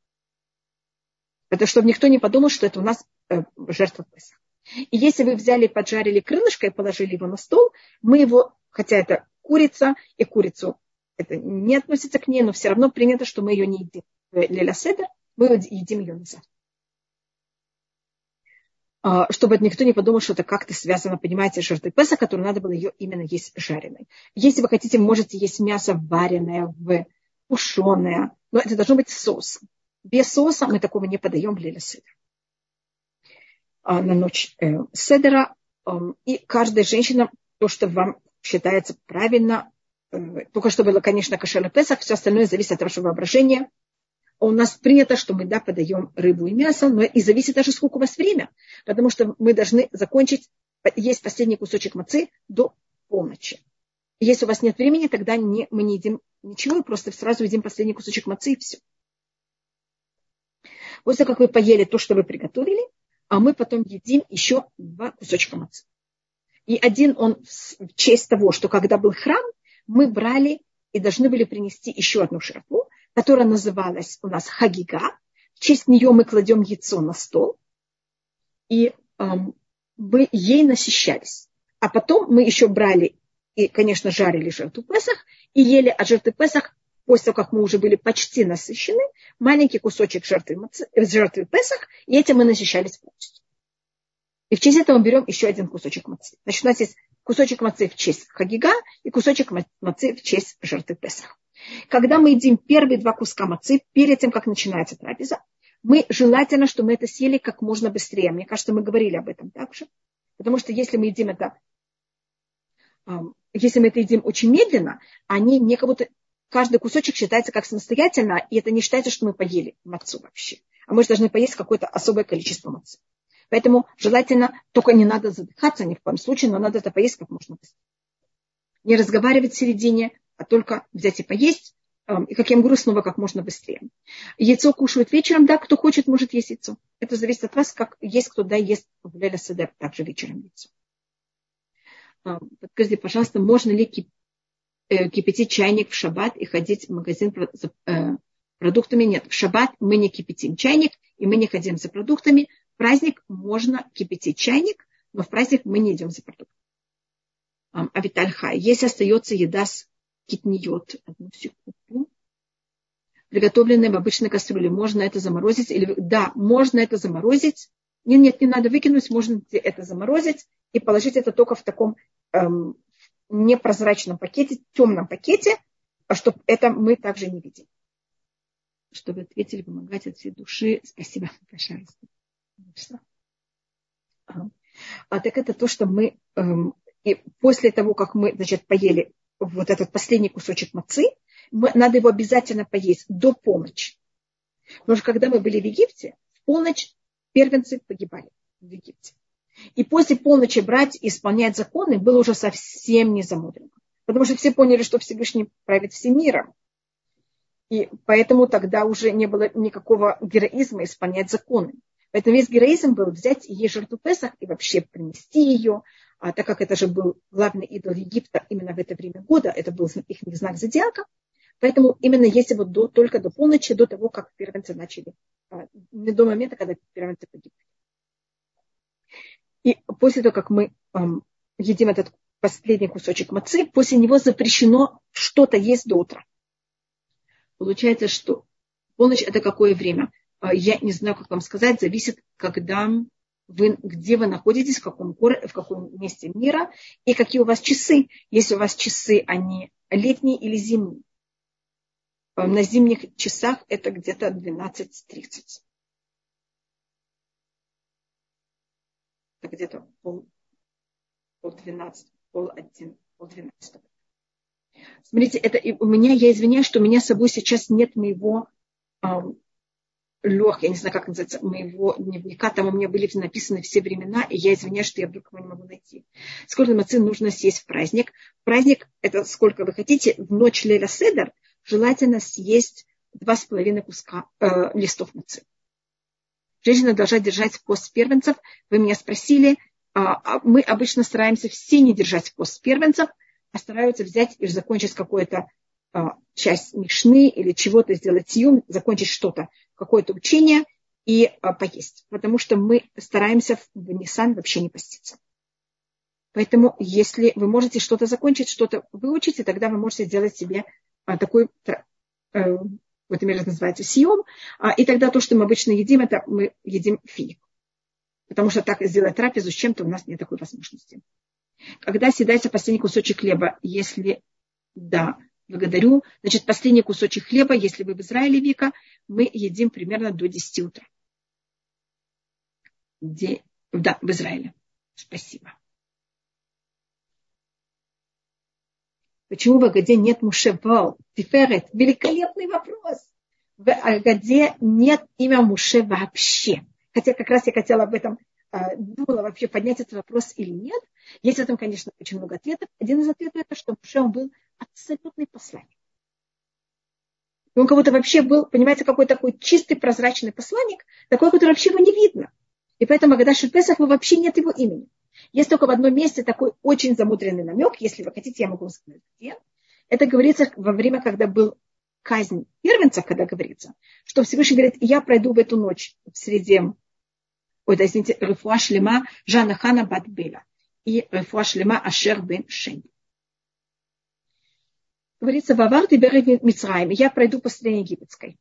Это чтобы никто не подумал, что это у нас э, жертва Песах. И если вы взяли, поджарили крылышко и положили его на стол, мы его, хотя это курица, и курицу это не относится к ней, но все равно принято, что мы ее не едим. Леля Седер, мы едим ее на завтра. А, чтобы никто не подумал, что это как-то связано, понимаете, с жертвой Песа, которую надо было ее именно есть жареной. Если вы хотите, можете есть мясо вареное, в пушеное, но это должно быть соус. Без соуса мы такого не подаем в Лиля Седер. А, на ночь э, Седера. Э, и каждая женщина, то, что вам считается правильно, только что было, конечно, кошер Песах, все остальное зависит от вашего воображения. У нас принято, что мы, да, подаем рыбу и мясо, но и зависит даже, сколько у вас время, потому что мы должны закончить, есть последний кусочек мацы до полночи. Если у вас нет времени, тогда не, мы не едим ничего, просто сразу едим последний кусочек мацы и все. После как вы поели то, что вы приготовили, а мы потом едим еще два кусочка мацы. И один он в честь того, что когда был храм, мы брали и должны были принести еще одну жертву, которая называлась у нас хагига. В честь нее мы кладем яйцо на стол, и эм, мы ей насыщались. А потом мы еще брали и, конечно, жарили жертву Песах и ели от жертвы Песах, после того, как мы уже были почти насыщены, маленький кусочек жертвы, жертвы Песах, и этим мы насыщались полностью. И в честь этого мы берем еще один кусочек мацы. Значит, у нас есть кусочек мацы в честь Хагига и кусочек мацы в честь жертвы Песах. Когда мы едим первые два куска мацы, перед тем, как начинается трапеза, мы желательно, чтобы мы это съели как можно быстрее. Мне кажется, мы говорили об этом также. Потому что если мы едим это, если мы это едим очень медленно, они не как будто каждый кусочек считается как самостоятельно, и это не считается, что мы поели мацу вообще. А мы же должны поесть какое-то особое количество мацы. Поэтому желательно, только не надо задыхаться ни в коем случае, но надо это поесть как можно быстрее. Не разговаривать в середине, а только взять и поесть, и, как я говорю, снова как можно быстрее. Яйцо кушают вечером, да, кто хочет, может есть яйцо. Это зависит от вас, как есть кто, да, ест в Леля Седер, также вечером яйцо. Подскажите, пожалуйста, можно ли э, кипятить чайник в шаббат и ходить в магазин за э, продуктами? Нет, в шаббат мы не кипятим чайник, и мы не ходим за продуктами. В праздник можно кипятить чайник, но в праздник мы не идем за продуктами. А Витальхай, если остается еда с китниот. Одну секунду. Приготовленное в обычной кастрюле. Можно это заморозить? Или... Да, можно это заморозить. Нет, нет, не надо выкинуть, можно это заморозить и положить это только в таком эм, непрозрачном пакете, темном пакете, а чтобы это мы также не видим. Чтобы ответили, помогать от всей души. Спасибо, пожалуйста. А, так это то, что мы эм, и после того, как мы, значит, поели вот этот последний кусочек мацы, надо его обязательно поесть до полночи. Потому что когда мы были в Египте, в полночь первенцы погибали в Египте. И после полночи брать и исполнять законы было уже совсем не замудрено. Потому что все поняли, что Всевышний правит всем миром. И поэтому тогда уже не было никакого героизма исполнять законы. Поэтому весь героизм был взять и есть жертву Песах и вообще принести ее, а так как это же был главный идол Египта именно в это время года, это был их знак зодиака, поэтому именно если вот до, только до полночи, до того, как первенцы начали, а, не до момента, когда первенцы погибли. И после того, как мы эм, едим этот последний кусочек мацы, после него запрещено что-то есть до утра. Получается, что полночь это какое время? А, я не знаю, как вам сказать, зависит, когда вы, где вы находитесь, в каком, в каком месте мира, и какие у вас часы. Если у вас часы, они летние или зимние. Э, на зимних часах это где-то 12.30. Это где-то пол, пол 12, пол 1, пол 12. Смотрите, это у меня, я извиняюсь, что у меня с собой сейчас нет моего лег, я не знаю, как называется, моего дневника, там у меня были написаны все времена, и я извиняюсь, что я вдруг его не могу найти. Сколько мацы нужно съесть в праздник? Праздник – это сколько вы хотите. В ночь Леля Седер желательно съесть два с половиной куска э, листов мацы. Женщина должна держать пост первенцев. Вы меня спросили, а мы обычно стараемся все не держать пост первенцев, а стараются взять и закончить какую-то а, часть мишны или чего-то сделать сиюм, закончить что-то какое-то учение и а, поесть. Потому что мы стараемся в Нисан вообще не поститься. Поэтому, если вы можете что-то закончить, что-то выучить, и тогда вы можете сделать себе а, такой, э, в этом мире называется а, и тогда то, что мы обычно едим, это мы едим финик. Потому что так сделать трапезу с чем-то у нас нет такой возможности. Когда съедается последний кусочек хлеба, если да, Благодарю. Значит, последний кусочек хлеба, если вы в Израиле, Вика, мы едим примерно до 10 утра. Где? Да, в Израиле. Спасибо. Почему в Агаде нет Мушевал? Тиферет. Великолепный вопрос. В Агаде нет имя Муше вообще. Хотя как раз я хотела об этом, а, думала вообще поднять этот вопрос или нет. Есть в этом, конечно, очень много ответов. Один из ответов это, что Муше он был абсолютный посланник. И он как будто вообще был, понимаете, какой такой чистый, прозрачный посланник, такой, который вообще его не видно. И поэтому когда Песах вообще нет его имени. Есть только в одном месте такой очень замудренный намек, если вы хотите, я могу сказать, где. Это говорится во время, когда был казнь первенцев, когда говорится, что Всевышний говорит, я пройду в эту ночь в среде, ой, да, извините, Рефуа Шлема Жана Хана Батбеля и Рефуа Шлема Ашер Бен Шен. Говорится, Вавар Дибер Мицраем, я пройду по стране египетской.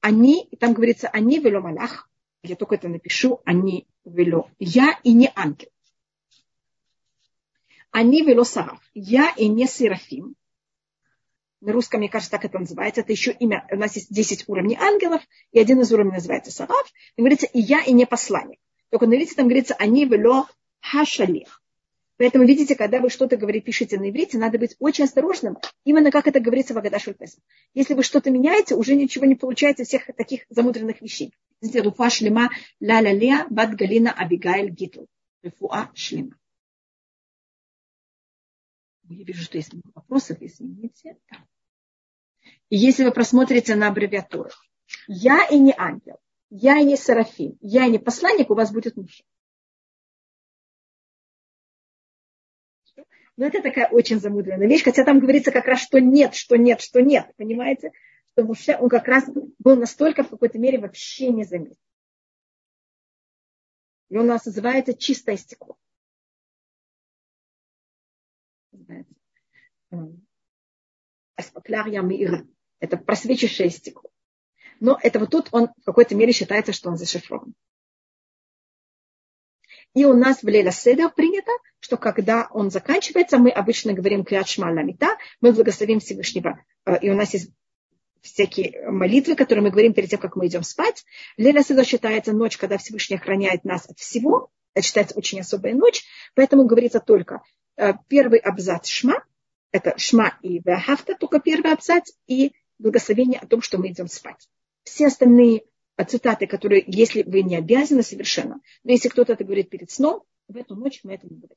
Они, там говорится, они вело малах, я только это напишу, они вело, я и не ангел. Они вело сараф, я и не серафим. На русском, мне кажется, так это называется. Это еще имя. У нас есть 10 уровней ангелов, и один из уровней называется сараф. И говорится, и я, и не посланник. Только на иврите там говорится, они вело хашалих. Поэтому, видите, когда вы что-то говорите, пишете на иврите, надо быть очень осторожным, именно как это говорится в Агадаш Песах. Если вы что-то меняете, уже ничего не получаете всех таких замудренных вещей. Видите, руфа шлема ла ла леа бат галина абигайль гитл. Руфуа шлема. Я вижу, что есть вопросы, извините. И если вы просмотрите на аббревиатуру, я и не ангел, я и не серафим, я и не посланник, у вас будет муж. Но это такая очень замудренная вещь, хотя там говорится как раз, что нет, что нет, что нет. Понимаете? Что Муше, он как раз был настолько в какой-то мере вообще не заметен. И он у нас называется чистое стекло. Аспаклярья мира. Это просвечившее стекло. Но это вот тут он в какой-то мере считается, что он зашифрован. И у нас в Лейла Седер принято, что когда он заканчивается, мы обычно говорим Клят Шмаламита, мы благословим Всевышнего. Э, и у нас есть всякие молитвы, которые мы говорим перед тем, как мы идем спать. Лейла Седер считается ночь, когда Всевышний охраняет нас от всего. Это считается очень особая ночь. Поэтому говорится только э, первый абзац Шма, это Шма и Вахафта, только первый абзац, и благословение о том, что мы идем спать. Все остальные цитаты, которые, если вы не обязаны совершенно, но если кто-то это говорит перед сном, в эту ночь мы это не говорим.